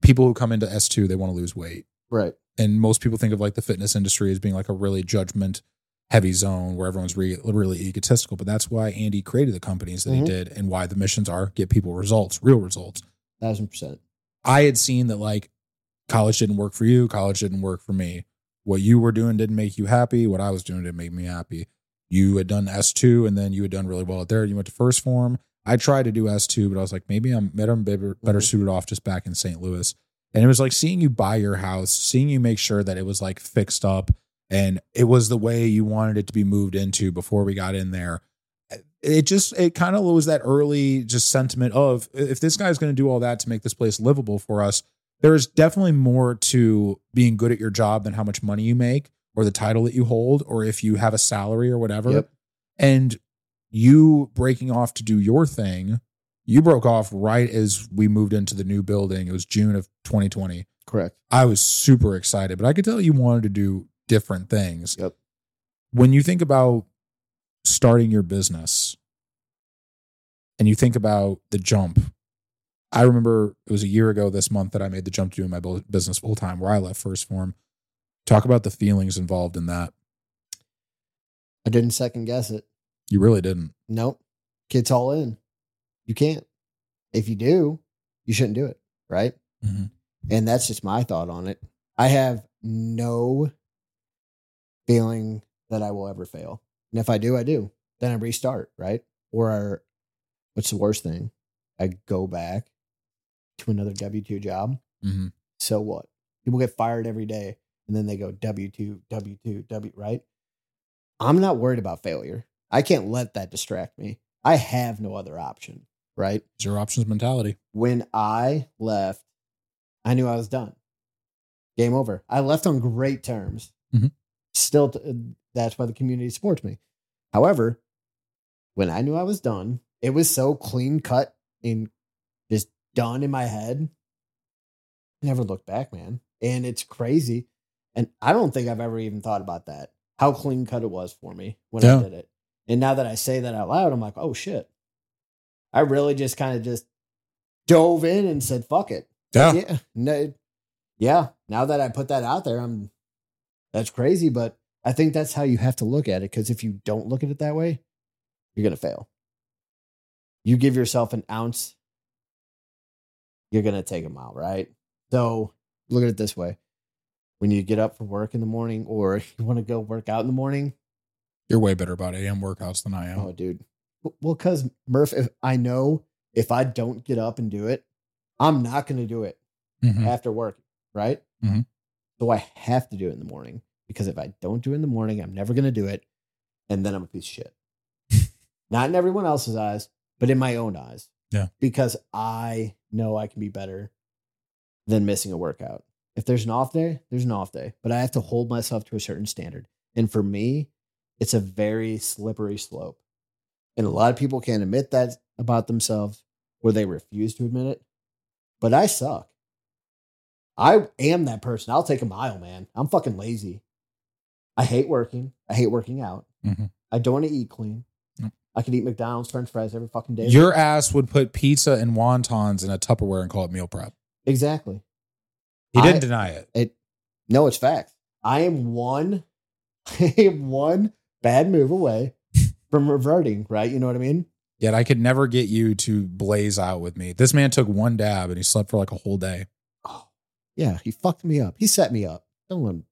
people who come into S2, they want to lose weight. Right. And most people think of like the fitness industry as being like a really judgment heavy zone where everyone's re- really egotistical. But that's why Andy created the companies that Mhm. he did and why the missions are get people results, real results. Thousand percent. I had seen that like college didn't work for you, college didn't work for me. What you were doing didn't make you happy. What I was doing didn't make me happy. You had done S2 and then you had done really well at there. You went to 1st Phorm. I tried to do S2, but I was like, maybe I'm better, better, better Mhm. suited off just back in St. Louis. And it was like seeing you buy your house, seeing you make sure that it was like fixed up and it was the way you wanted it to be moved into before we got in there. It just, it kind of was that early just sentiment of if this guy's going to do all that to make this place livable for us, there is definitely more to being good at your job than how much money you make or the title that you hold or if you have a salary or whatever. Yep. And you breaking off to do your thing, you broke off right as we moved into the new building. It was June of 2020. Correct. I was super excited, but I could tell you wanted to do different things. Yep. When you think about starting your business and you think about the jump, I remember it was a year ago this month that I made the jump to doing my business full time where I left 1st Phorm. Talk about the feelings involved in that. I didn't second guess it. You really didn't. Nope. Kids all in. You can't. If you do, you shouldn't do it. Right. Mhm. And that's just my thought on it. I have no feeling that I will ever fail. And if I do, I do. Then I restart, right? Or I, what's the worst thing? I go back to another W 2 job. Mhm. So what? People get fired every day and then they go W 2, W 2, W, right? I'm not worried about failure. I can't let that distract me. I have no other option, right? Zero options mentality. When I left, I knew I was done. Game over. I left on great terms. Mhm. Still, t- that's why the community supports me. However, when I knew I was done, it was so clean cut and just done in my head. I never looked back, man. And it's crazy. And I don't think I've ever even thought about that. How clean cut it was for me when Yeah. I did it. And now that I say that out loud, I'm like, oh shit. I really just kind of just dove in and said, fuck it. Yeah. Yeah. No, yeah. Now that I put that out there, I'm that's crazy, but I think that's how you have to look at it. Because if you don't look at it that way, you're gonna fail. You give yourself an ounce, you're gonna take a mile, right? So look at it this way. When you get up for work in the morning or you want to go work out in the morning, You're way better about AM workouts than I am. oh dude. Well, because Murph, if I know if I don't get up and do it, I'm not gonna do it Mhm. after work, right? Mhm. So I have to do it in the morning because if I don't do it in the morning, I'm never going to do it. And then I'm a piece of shit. Not in everyone else's eyes, but in my own eyes. Yeah. Because I know I can be better than missing a workout. If there's an off day, there's an off day, but I have to hold myself to a certain standard. And for me, it's a very slippery slope. And a lot of people can't admit that about themselves or they refuse to admit it. But I suck. I am that person. I'll take a mile, man. I'm fucking lazy. I hate working. I hate working out. Mhm. I don't want to eat clean. Nope. I could eat McDonald's French fries every fucking day. Your ass would put pizza and wontons in a Tupperware and call it meal prep. exactly. He didn't I- deny it. It no, it's facts. I am one I am one bad move away from reverting, right? You know what I mean? Yet I could never get you to blaze out with me. This man took one dab and he slept for like a whole day. Yeah, he fucked me up. He set me up. Don't let him.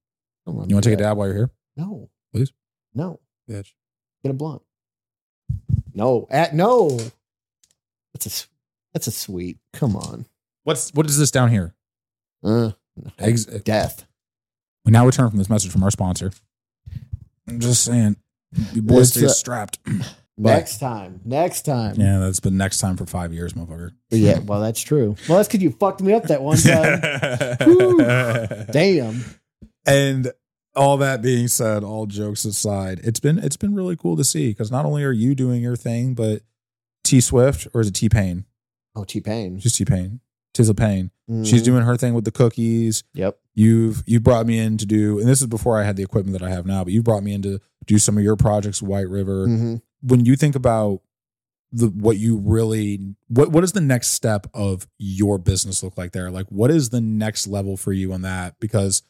Don't let him You want to do take a that. dab while you're here? No. Please? No. Bitch. Get a blunt. No. At no. That's a s- that's a sweet. Come on. What's what is this down here? Uh, Eggs. death. We now return from this message from our sponsor. I'm just saying, you boys It's, stay uh, strapped. Next time. Next time. Yeah, that's been next time for five years, motherfucker. Yeah, well, that's true. Well, that's because you fucked me up that one time. Damn. and all that being said, all jokes aside, it's been it's been really cool to see because not only are you doing your thing, but T Swift or is it T Pain? Oh, T Pain. Just T Pain. a Pain. She's mm-hmm. doing her thing with the cookies. Yep. You've you brought me in to do, and this is before I had the equipment that I have now, but you brought me in to do some of your projects, White River. Mhm. When you think about the what you really what what is the next step of your business look like there? Like what is the next level for you on that? Because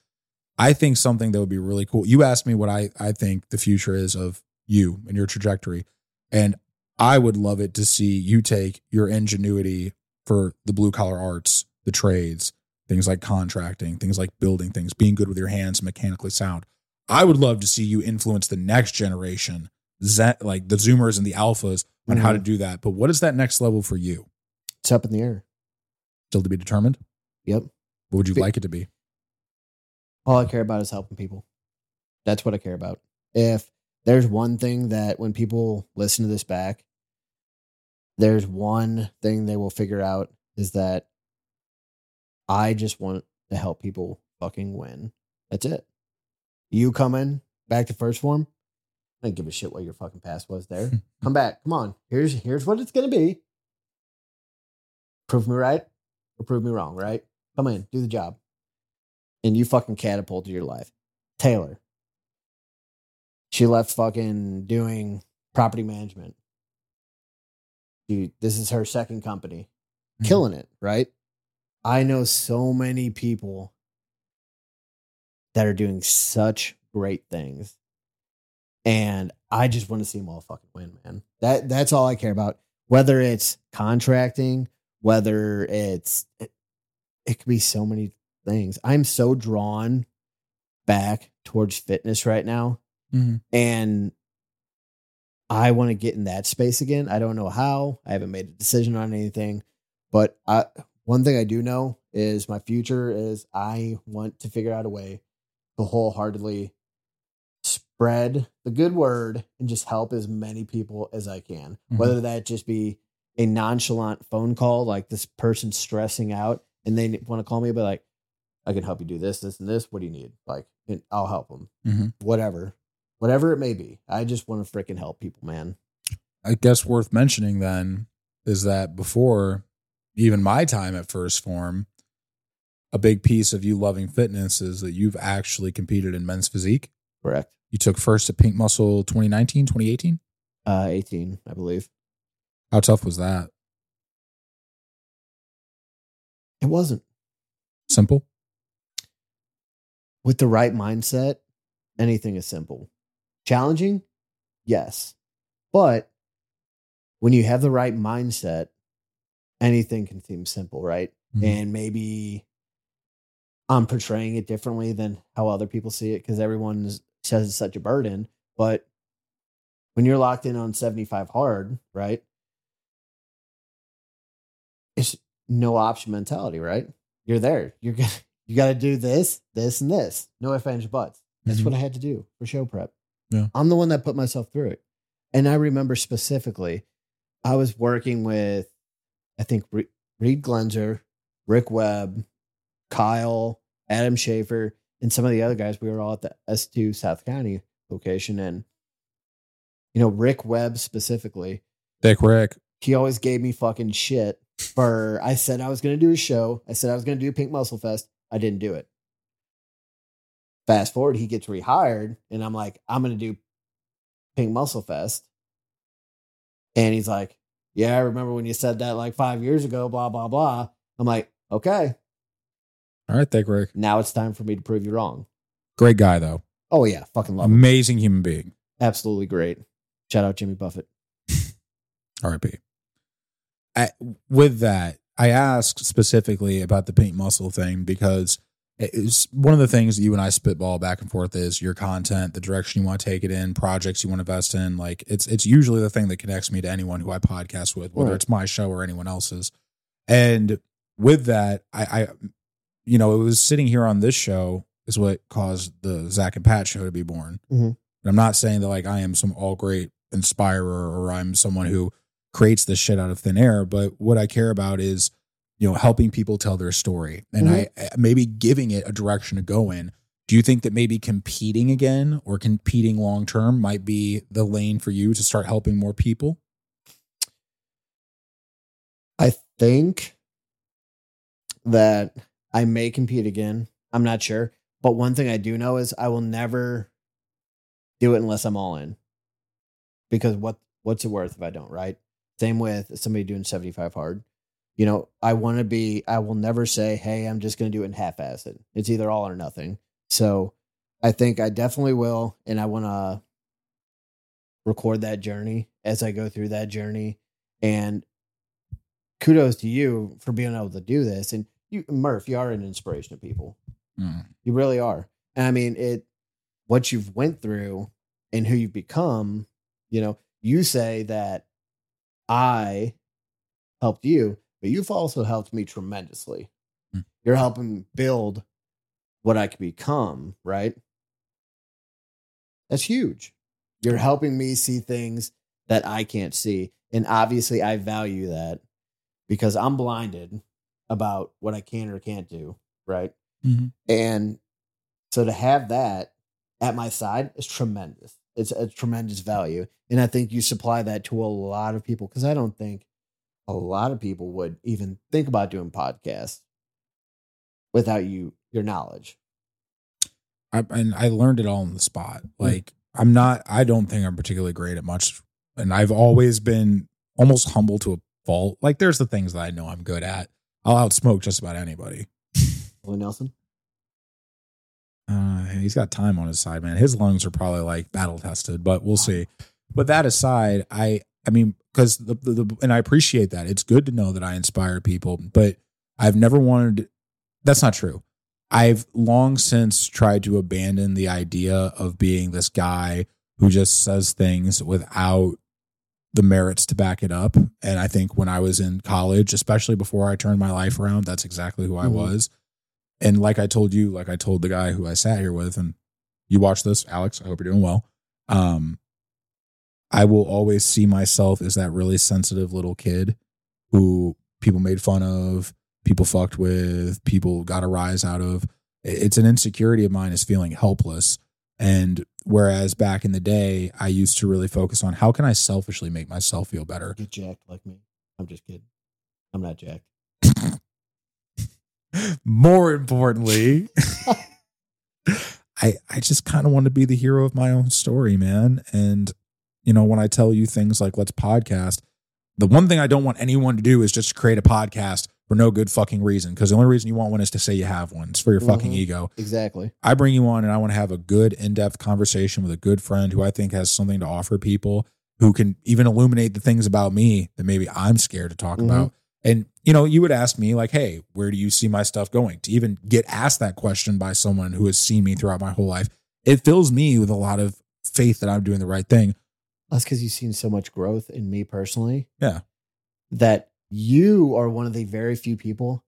I think something that would be really cool. You asked me what I I think the future is of you and your trajectory. And I would love it to see you take your ingenuity for the blue collar arts, the trades, things like contracting, things like building things, being good with your hands, mechanically sound. I would love to see you influence the next generation, like the Zoomers and the Alphas, on how to mm-hmm. do that. But what is that next level for you? It's up in the air. Still to be determined? Yep. What would you Be- like it to be? All I care about is helping people. That's what I care about. If there's one thing that when people listen to this back, there's one thing they will figure out is that I just want to help people fucking win. That's it. You coming back to 1st Phorm? I don't give a shit what your fucking past was there. Come back. Come on. Here's here's what it's gonna be. Prove me right or prove me wrong, right? Come in, do the job. And you fucking catapulted your life. Taylor. She left fucking doing property management. Dude, this is her second company. Mhm. Killing it, right? I know so many people that are doing such great things. And I just want to see them all fucking win, man. That that's all I care about. Whether it's contracting, whether it's it, it could be so many things. I'm so drawn back towards fitness right now Mhm. And I want to get in that space again. I don't know how. I haven't made a decision on anything, but I, one thing I do know is my future is I want to figure out a way to wholeheartedly spread the good word and just help as many people as I can. Mhm. Whether that just be a nonchalant phone call, like this person stressing out and they want to call me, but like, I can help you do this, this, and this. What do you need? Like, and I'll help them. Mhm. Whatever, whatever it may be. I just want to freaking help people, man. I guess worth mentioning then is that before even my time at 1st Phorm, a big piece of you loving fitness is that you've actually competed in men's physique. Correct. You took first at Pink Muscle 2019, 2018. Uh, 18, I believe. How tough was that? It wasn't Simple? with the right mindset. Anything is simple. Challenging, yes, but when you have the right mindset, anything can seem simple, right? Mhm. and maybe I'm portraying it differently than how other people see it because everyone says it's such a burden. But when you're locked in on 75 hard, right? It's no option mentality, right? You're there. You're gonna you got to do this, this, and this. No ifs, ands, buts. That's Mhm. what I had to do for show prep. Yeah. I'm the one that put myself through it. And I remember specifically, I was working with, I think, Reed Glenzer, Rick Webb, Kyle, Adam Schaefer, and some of the other guys. We were all at the S2 South County location. And, you know, Rick Webb specifically, Dick Rick. he always gave me fucking shit for I said I was going to do a show. I said I was going to do Pink Muscle Fest. I didn't do it. Fast forward, he gets rehired, and I'm like, I'm going to do Pink Muscle Fest. And he's like, Yeah, I remember when you said that like five years ago, blah, blah, blah. I'm like, Okay, All right, thank Rick. now it's time for me to prove you wrong. Great guy, though. Oh, yeah, fucking love him. Amazing human being. Absolutely great. Shout out Jimmy Buffett. RIP. I, with that, I asked specifically about the pink muscle thing because it's one of the things that you and I spitball back and forth is your content, the direction you want to take it in, projects you want to invest in. Like it's it's usually the thing that connects me to anyone who I podcast with, whether Right. it's my show or anyone else's. And with that, I, I you know, it was sitting here on this show is what caused the Zach and Pat show to be born. Mhm. And I'm not saying that like I am some all great inspirer or I'm someone who creates this shit out of thin air, but what I care about is, you know, helping people tell their story and I maybe giving it a direction to go in. Do you think that maybe competing again or competing long term might be the lane for you to start helping more people? I think that I may compete again. I'm not sure. But one thing I do know is I will never do it unless I'm all in. Because what what's it worth if I don't, right? Same with somebody doing 75 hard. You know, I want to be, I will never say, hey, I'm just going to do it in half acid. It's either all or nothing. So I think I definitely will. And I want to record that journey as I go through that journey. And kudos to you for being able to do this. And you, Murph, you are an inspiration to people. Mm. You really are. And I mean, it, what you've went through and who you've become, you know, you say that I helped you, but you've also helped me tremendously. Hmm. You're helping build what I could become, right? That's huge. You're helping me see things that I can't see. And obviously, I value that because I'm blinded about what I can or can't do, right? Mhm. And so to have that at my side is tremendous. It's a tremendous value. And I think you supply that to a lot of people because I don't think a lot of people would even think about doing podcasts without you, your knowledge. I, and I learned it all on the spot. Like I'm not, I don't think I'm particularly great at much, and I've always been almost humble to a fault. Like there's the things that I know I'm good at. I'll outsmoke just about anybody. Willie Nelson. Uh, he's got time on his side, man. His lungs are probably like battle tested, but we'll see. But that aside, I, I mean, because the, the, the, and I appreciate that. It's good to know that I inspire people, but I've never wanted. That's not true. I've long since tried to abandon the idea of being this guy who just says things without the merits to back it up. And I think when I was in college, especially before I turned my life around, that's exactly who I Mhm. was. And like I told you, like I told the guy who I sat here with, and you watch this, Alex, I hope you're doing well. Um, I will always see myself as that really sensitive little kid who people made fun of, people fucked with, people got a rise out of. It's an insecurity of mine is feeling helpless. And whereas back in the day, I used to really focus on how can I selfishly make myself feel better. Get jacked like me. I'm just kidding. I'm not jacked. More importantly, I I just kind of want to be the hero of my own story, man. And you know, when I tell you things like let's podcast, the one thing I don't want anyone to do is just create a podcast for no good fucking reason. Because the only reason you want one is to say you have one. It's for your fucking Mhm. ego. Exactly. I bring you on and I want to have a good in-depth conversation with a good friend who I think has something to offer people who can even illuminate the things about me that maybe I'm scared to talk Mhm. about. And you know, you would ask me like, "Hey, where do you see my stuff going?" To even get asked that question by someone who has seen me throughout my whole life, it fills me with a lot of faith that I'm doing the right thing. That's because you've seen so much growth in me personally. Yeah. That you are one of the very few people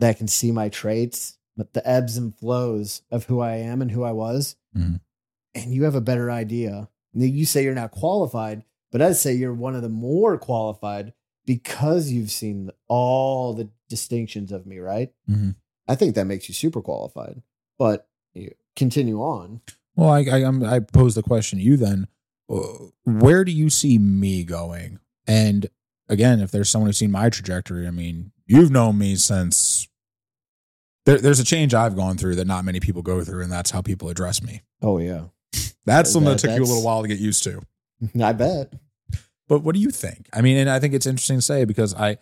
that can see my traits, but the ebbs and flows of who I am and who I was. Mhm. And you have a better idea. Now, You say you're not qualified, but I'd say you're one of the more qualified because you've seen all the distinctions of me, right? Mhm. I think that makes you super qualified. But you continue on. Well, I I, I'm, I pose the question to you then: uh, Where do you see me going? And again, if there's someone who's seen my trajectory, I mean, you've known me since. There, there's a change I've gone through that not many people go through, and that's how people address me. Oh, yeah. That's something that, That- took you a little while to get used to. I bet. But what do you think? I mean, and I think it's interesting to say because I,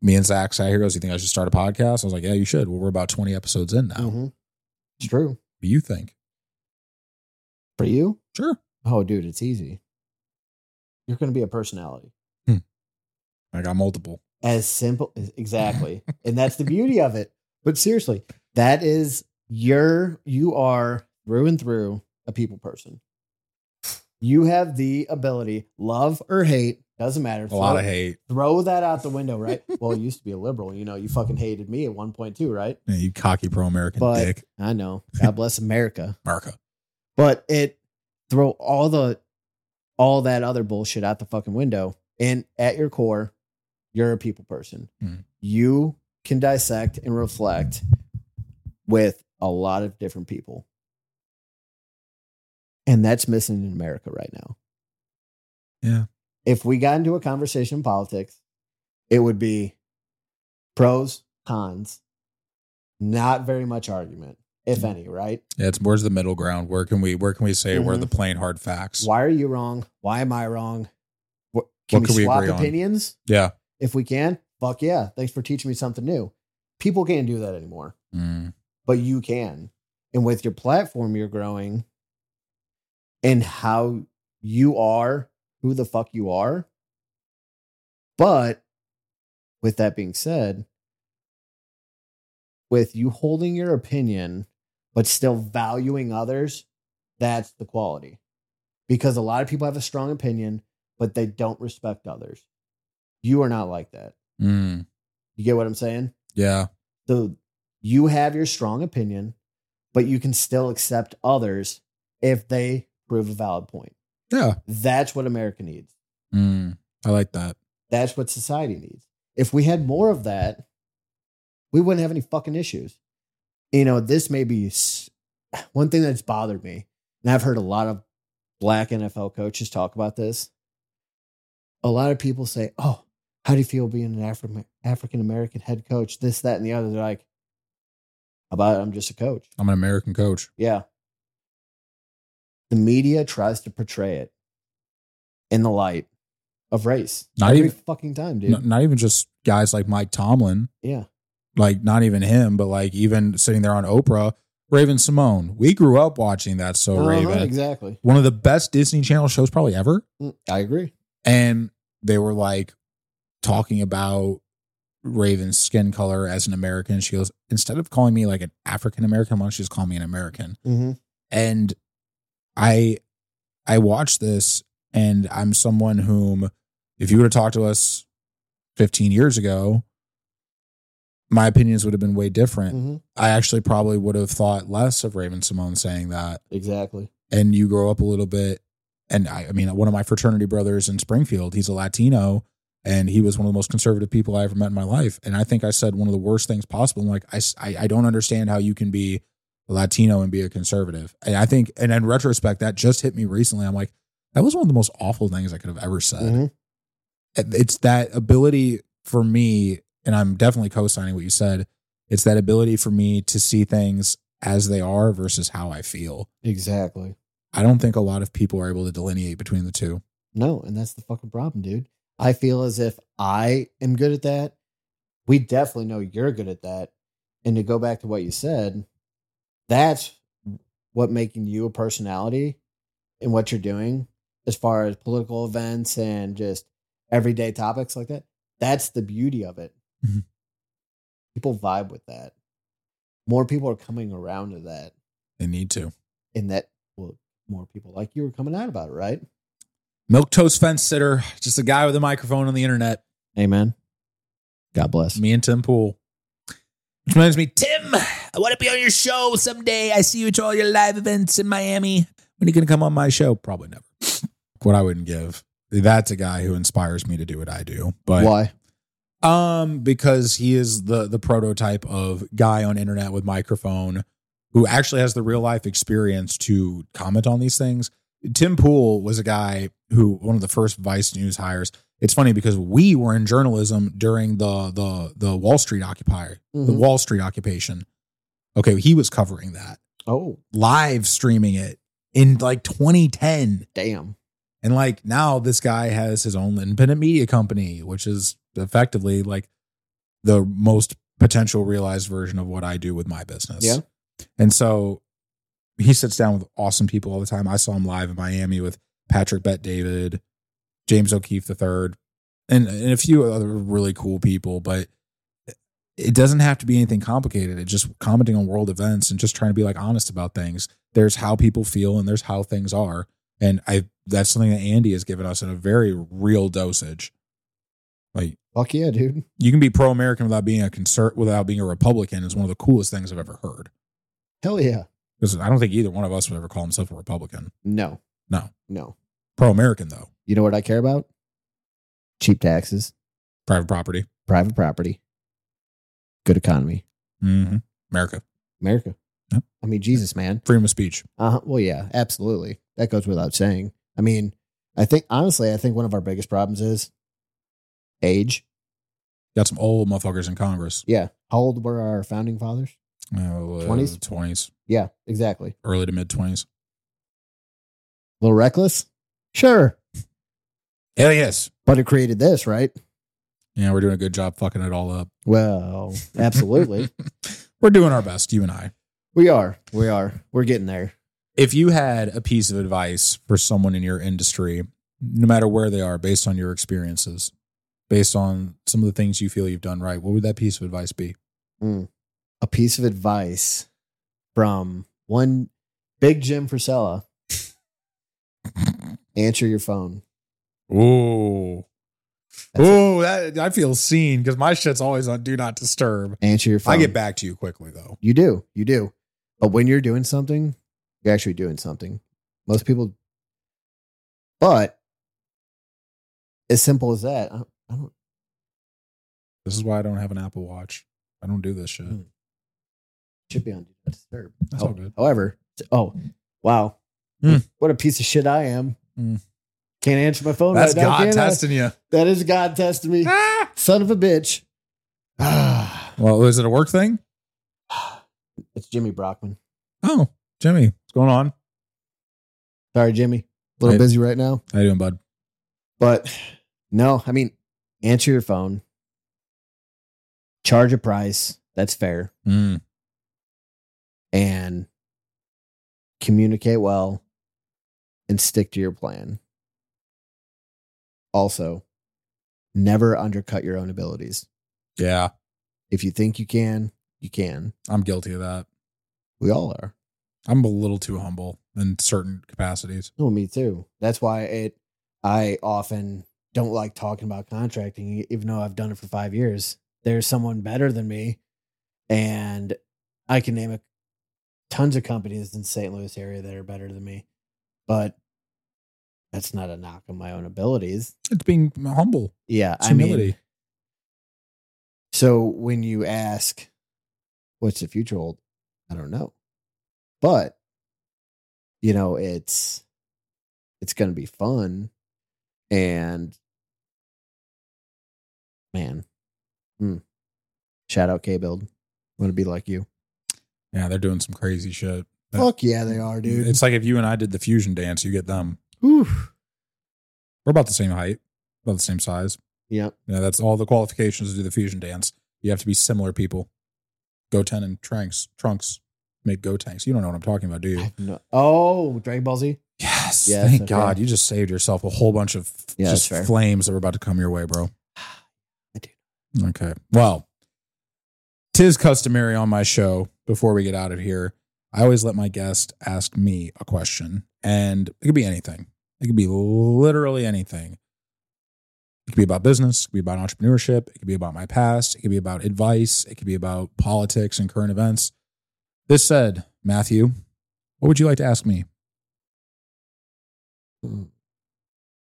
me and Zach sat here goes, "You think I should start a podcast?" I was like, "Yeah, you should." Well, we're about 20 episodes in now. Mhm. It's true. What do you think? For you? Sure. Oh, dude, it's easy. You're going to be a personality. I got multiple. As simple exactly. and that's the beauty of it. But seriously, that is your you are through and through a people person. You have the ability, love or hate, doesn't matter. A lot of hate. Throw that out the window, right? well, you used to be a liberal. You know, you fucking hated me at one point too, right? Yeah, you cocky pro-American But- dick, I know. God bless America. America. but it throw all the all that other bullshit out the fucking window and at your core you're a people person Mhm. you can dissect and reflect with a lot of different people and that's missing in america right now Yeah. if we got into a conversation in politics it would be pros cons not very much argument if any right Yeah, it's where's the middle ground? Where can we where can we say where Mhm. the plain hard facts? Why are you wrong? Why am I wrong? What, can What we could we swap agree on? opinions? Yeah. If we can, fuck yeah. Thanks for teaching me something new. People can't do that anymore, Mm. but you can. And with your platform, you're growing and how you are, who the fuck you are. But with that being said, with you holding your opinion, but still valuing others, that's the quality. Because a lot of people have a strong opinion, but they don't respect others. You are not like that. Mm. You get what I'm saying? Yeah. So you have your strong opinion, but you can still accept others if they prove a valid point. Yeah. That's what America needs. Mm. I like that. That's what society needs. If we had more of that, we wouldn't have any fucking issues. You know, this may be one thing that's bothered me, and I've heard a lot of black NFL coaches talk about this. A lot of people say, Oh, how do you feel being an Afri- African American head coach? This, that, and the other. They're like, How about it? I'm just a coach. I'm an American coach. Yeah. The media tries to portray it in the light of race. Not Every even- fucking time, dude. N- not even just guys like Mike Tomlin, yeah. like not even him, but like even sitting there on Oprah, Raven-Symoné. We grew up watching that. So Uh-huh, Raven, exactly. one of the best Disney Channel shows probably ever. Mm, I agree. And they were like talking about Raven's skin color as an American. She goes, instead of calling me like an African American, why don't you just call me an American? Mm-hmm. And I I watched this and I'm someone whom if you would have talked to us 15 years ago, my opinions would have been way different. Mm-hmm. I actually probably would have thought less of Raven-Symoné saying that. Exactly. And you grow up a little bit. And I, I mean, one of my fraternity brothers in Springfield, he's a Latino and he was one of the most conservative people I ever met in my life. And I think I said one of the worst things possible. I'm like, I, I, I don't understand how you can be a Latino and be a conservative. And I think, and in retrospect, that just hit me recently. I'm like, that was one of the most awful things I could have ever said. Mhm. It's that ability for me, and I'm definitely co signing what you said. It's that ability for me to see things as they are versus how I feel. Exactly. I don't think a lot of people are able to delineate between the two. No, and that's the fucking problem, dude. I feel as if I am good at that. We definitely know you're good at that. And to go back to what you said, that's what making you a personality and what you're doing as far as political events and just everyday topics like that. That's the beauty of it. Mhm. People vibe with that. More people are coming around to that. They need to. And that, well, more people like you are coming out about it, right? Milquetoast fence sitter, just a guy with a microphone on the internet. Amen. God bless. Me and Tim Pool. Which reminds me, Tim, I want to be on your show someday. I see you at all your live events in Miami. When are you going to come on my show? Probably never. what I wouldn't give. That's a guy who inspires me to do what I do. But Why? Um, because he is the the prototype of guy on internet with microphone who actually has the real life experience to comment on these things. Tim Pool was a guy who one of the first Vice News hires. It's funny because we were in journalism during the the the Wall Street occupier, the Mhm. Wall Street occupation. Okay, he was covering that, Oh, live streaming it in like 2010. damn. And like now this guy has his own independent media company, which is effectively like the most potential realized version of what I do with my business. Yeah. And so he sits down with awesome people all the time. I saw him live in Miami with Patrick Bet David, James O'Keefe III, and, and a few other really cool people, but it doesn't have to be anything complicated. It's just commenting on world events and just trying to be like honest about things. There's how people feel and there's how things are. And I that's something that Andy has given us in a very real dosage. Like Fuck yeah, dude. you can be pro American without being a concert without being a Republican is one of the coolest things I've ever heard. Hell yeah. Because I don't think either one of us would ever call himself a Republican. No. No. No. Pro American though. You know what I care about? Cheap taxes, Private property. private property, good economy. hmm America. America. Yep. I mean, Jesus, man. Freedom of speech. Uh-huh. well, yeah, absolutely. That goes without saying. I mean, I think, honestly, I think one of our biggest problems is age. Got some old motherfuckers in Congress. Yeah. How old were our founding fathers? Oh, uh, 20s? 20s, Yeah, exactly. early to mid 20s. A little reckless? Sure. Hell yes. But it created this, right? Yeah, we're doing a good job fucking it all up. Well, absolutely. We're doing our best, you and I. we are. We are. We're getting there. If you had a piece of advice for someone in your industry, no matter where they are, based on your experiences, based on some of the things you feel you've done right, what would that piece of advice be? Mm. A piece of advice from one big Jim Frisella. Answer your phone. Ooh. That's Ooh, that, I feel seen because my shit's always on do not disturb. Answer your phone. I get back to you quickly though. You do. You do. But when you're doing something, you're actually doing something. Most people, but as simple as that, I I don't This is why I don't have an Apple Watch. I don't do this shit. Hmm. Should be on do not disturb. That's How- all good. However, oh wow, Hmm. what a piece of shit I am. Hmm. Can't answer my phone That's right now. God I? testing you. That is God testing me. Son of a bitch. Ah, Well, is it a work thing? it's Jimmy Brockman. Oh, Jimmy, what's going on? Sorry, Jimmy. A little Hey. busy right now. How you doing, bud? But no, I mean, answer your phone. Charge a price that's fair Mm. And communicate well and stick to your plan. Also, never undercut your own abilities. Yeah, If you think you can, you can. I'm guilty of that. We all are. I'm a little too humble in certain capacities. No, me too. That's why it. I often don't like talking about contracting, even though I've done it for five years. There's someone better than me, and I can name a tons of companies in St. Louis area that are better than me, but that's not a knock on my own abilities. It's being humble. Yeah, It's I mean, humility. so when you ask, "What's the future hold?" I don't know, but you know, it's it's going to be fun, and man, hmm. shout out K Build. Want to be like you? Yeah, they're doing some crazy shit. Yeah. Fuck yeah, they are, dude. It's like if you and I did the fusion dance, you get them. Whew. We're about the same height, about the same size. Yep. Yeah, that's all the qualifications to do the fusion dance. You have to be similar people. Goten and Trunks, Trunks make Gotenks. You don't know what I'm talking about, do you? No- oh, Dragon Ball Z. Yes. Yes, Thank okay. God. You just saved yourself a whole bunch of Yeah, just that's fair. flames that were about to come your way, bro. I do. Okay. Well, tis customary on my show before we get out of here. I always let my guest ask me a question, and it could be anything. It could be literally anything. It could be about business, it could be about entrepreneurship, it could be about my past, it could be about advice, it could be about politics and current events. This said, Matthew, what would you like to ask me? Hmm.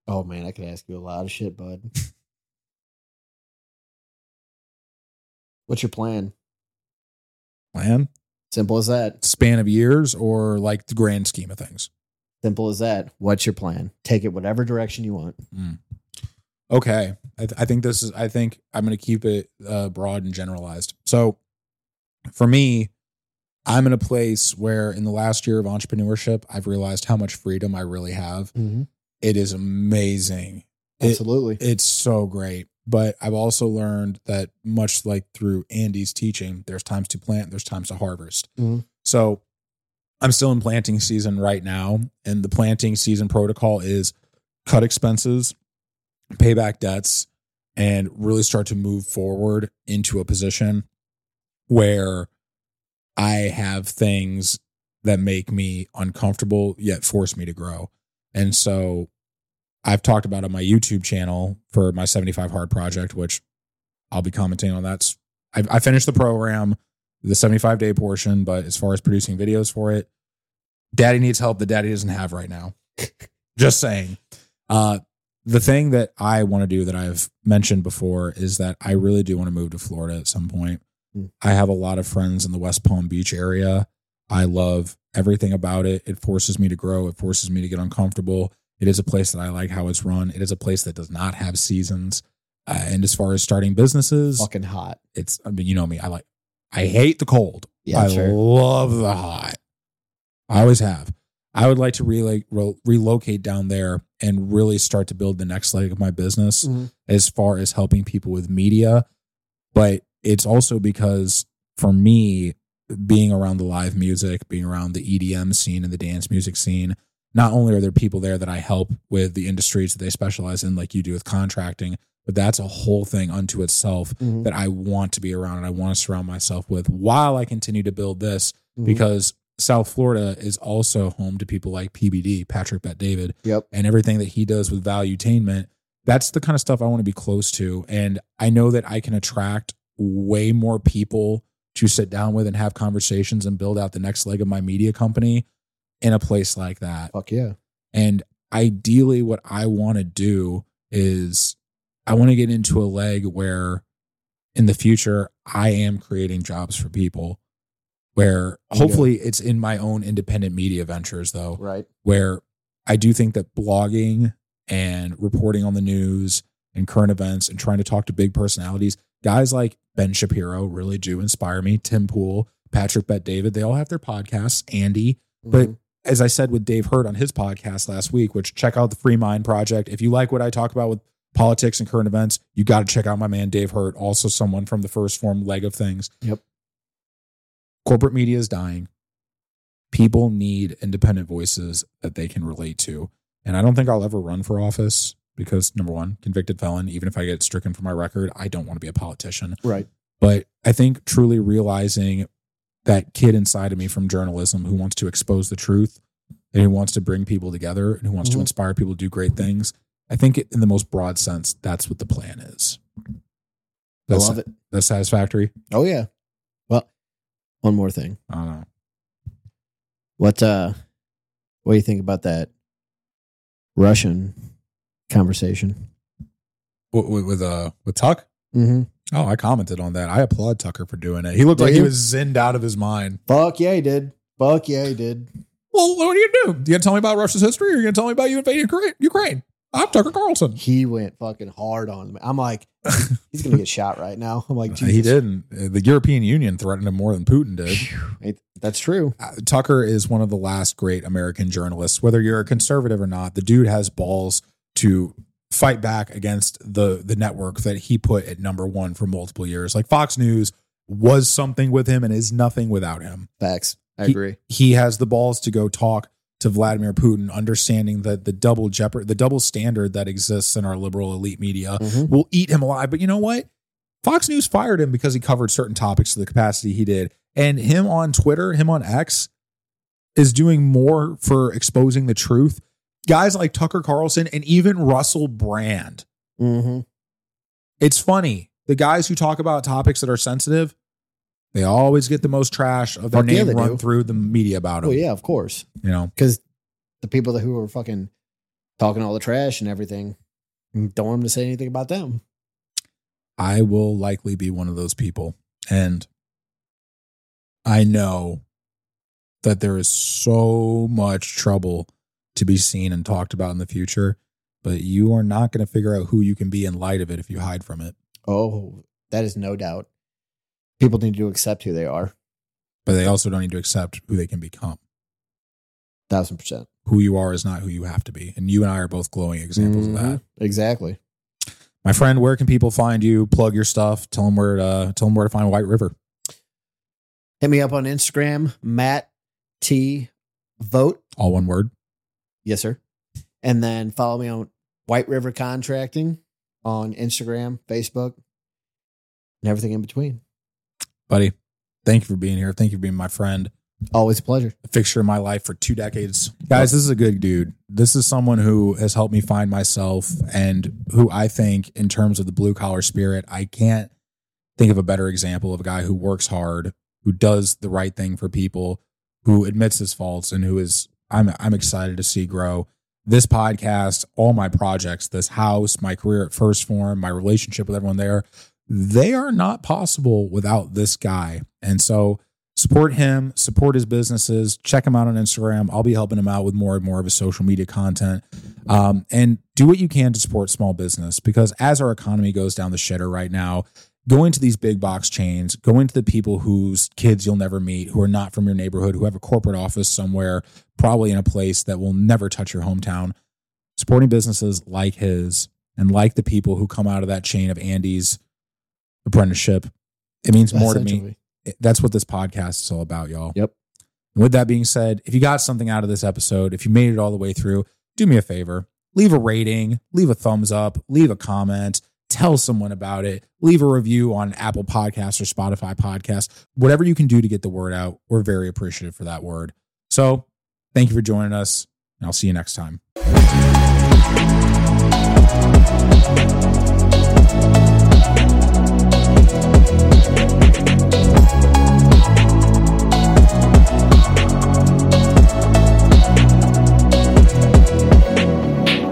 Oh man, I could ask you a lot of shit, bud. What's your plan? Plan? Simple as that. Span of years or like the grand scheme of things? Simple as that. What's your plan? Take it whatever direction you want. Mm. Okay, I, th- I think this is. I think I'm going to keep it uh, broad and generalized. So, for me, I'm in a place where, in the last year of entrepreneurship, I've realized how much freedom I really have. It is amazing. It- Absolutely. it's so great. But I've also learned that much like through Andy's teaching, there's times to plant, there's times to harvest. Mhm. So I'm still in planting season right now. And the planting season protocol is cut expenses, pay back debts, and really start to move forward into a position where I have things that make me uncomfortable yet force me to grow. And so I've talked about on my YouTube channel for my 75 hard project, which I'll be commenting on. That's I, I finished the program, the 75 day portion, but as far as producing videos for it, daddy needs help that daddy doesn't have right now. Just saying. Uh, the thing that I want to do that I've mentioned before is that I really do want to move to Florida at some point. Hmm. I have a lot of friends in the West Palm Beach area. I love everything about it. It forces me to grow. It forces me to get uncomfortable. It is a place that I like how it's run. It is a place that does not have seasons. Uh, and as far as starting businesses, Fucking hot. it's I mean, you know me. I like I hate the cold. Yeah, I sure. love the hot. I always have. I would like to re- relocate down there and really start to build the next leg of my business Mhm. as far as helping people with media. But it's also because for me, being around the live music, being around the EDM scene and the dance music scene, not only are there people there that I help with the industries that they specialize in, like you do with contracting, but that's a whole thing unto itself Mhm. that I want to be around and I want to surround myself with while I continue to build this Mhm. because South Florida is also home to people like PBD, Patrick Bet David, Yep. and everything that he does with valuetainment. That's the kind of stuff I want to be close to. And I know that I can attract way more people to sit down with and have conversations and build out the next leg of my media company in a place like that. Fuck yeah. And ideally, what I want to do is I want to get into a leg where in the future, I am creating jobs for people. Where Yeah. hopefully it's in my own independent media ventures, though, Right. where I do think that blogging and reporting on the news and current events and trying to talk to big personalities, guys like Ben Shapiro really do inspire me. Tim Pool, Patrick Bet David, they all have their podcasts. Andy, But- Mhm. As I said with Dave Hurt on his podcast last week, which check out the Free Mind Project. If you like what I talk about with politics and current events, you got to check out my man Dave Hurt, also someone from the 1st Phorm leg of things. Yep. Corporate media is dying. People need independent voices that they can relate to. And I don't think I'll ever run for office. because number one, convicted felon, even if I get stricken from my record, I don't want to be a politician. Right. But I think truly realizing that kid inside of me from journalism who wants to expose the truth and who wants to bring people together and who wants to Mhm. inspire people to do great things. I think in the most broad sense, that's what the plan is. I That's, love it. that's satisfactory. Oh yeah. Well, one more thing. I don't know. What uh what do you think about that Russian conversation? With, with, with, uh, with Tuck? Mm-hmm. Oh, I commented on that. I applaud Tucker for doing it. He looked Do like he was zinned out of his mind. Fuck yeah, he did. Fuck yeah, he did. Well, what do you gonna do? You gonna tell me about Russia's history, or you gonna tell me about you invading Ukra- Ukraine? I'm Tucker Carlson. He went fucking hard on me. I'm like, he's gonna get shot right now. I'm like, Jesus. He didn't. The European Union threatened him more than Putin did. That's true. Uh, Tucker is one of the last great American journalists. Whether you're a conservative or not, the dude has balls to fight back against the the network that he put at number one for multiple years. Like Fox News was something with him and is nothing without him. Facts. I He- agree. he has the balls to go talk to Vladimir Putin, understanding that the double jeopard, the double standard that exists in our liberal elite media Mhm. will eat him alive. But you know what? Fox News fired him because he covered certain topics to the capacity he did. And him on Twitter, him on X, is doing more for exposing the truth. Guys like Tucker Carlson and even Russell Brand. Mhm. It's funny. The guys who talk about topics that are sensitive, they always get the most trash of their Fuck name they run do. through the media about them. Well, yeah, of course. You know, Because the people that who are fucking talking all the trash and everything don't want him to say anything about them. I will likely be one of those people. And I know that there is so much trouble to be seen and talked about in the future, but you are not going to figure out who you can be in light of it if you hide from it. Oh, that is no doubt. People need to accept who they are. But they also don't need to accept who they can become. Thousand percent. Who you are is not who you have to be. And you and I are both glowing examples of that. Mhm. Exactly. My friend, where can people find you? Plug your stuff. Tell them where to, tell them where to find White River. Hit me up on Instagram, Matt T Vogt. All one word. Yes, sir. And then follow me on White River Contracting on Instagram, Facebook, and everything in between. Buddy, thank you for being here. Thank you for being my friend. Always a pleasure. a fixture in my life for two decades. Guys, this is a good dude. This is someone who has helped me find myself and who I think, in terms of the blue collar spirit, I can't think of a better example of a guy who works hard, who does the right thing for people, who admits his faults, and who is I'm I'm excited to see grow. This podcast, all my projects, this house, my career at 1st Phorm, my relationship with everyone there, they are not possible without this guy. And so support him, support his businesses, check him out on Instagram. I'll be helping him out with more and more of his social media content. Um, and do what you can to support small business because as our economy goes down the shitter right now, going to these big box chains, going to the people whose kids you'll never meet, who are not from your neighborhood, who have a corporate office somewhere, probably in a place that will never touch your hometown, supporting businesses like his and like the people who come out of that chain of Andy's apprenticeship. It means more to me that's what this podcast is all about, y'all. Yep. And with that being said, if you got something out of this episode, if you made it all the way through, do me a favor. Leave a rating, leave a thumbs up, leave a comment, tell someone about it, leave a review on Apple Podcasts or Spotify Podcast, whatever you can do to get the word out. We're very appreciative for that word. So thank you for joining us, and I'll see you next time.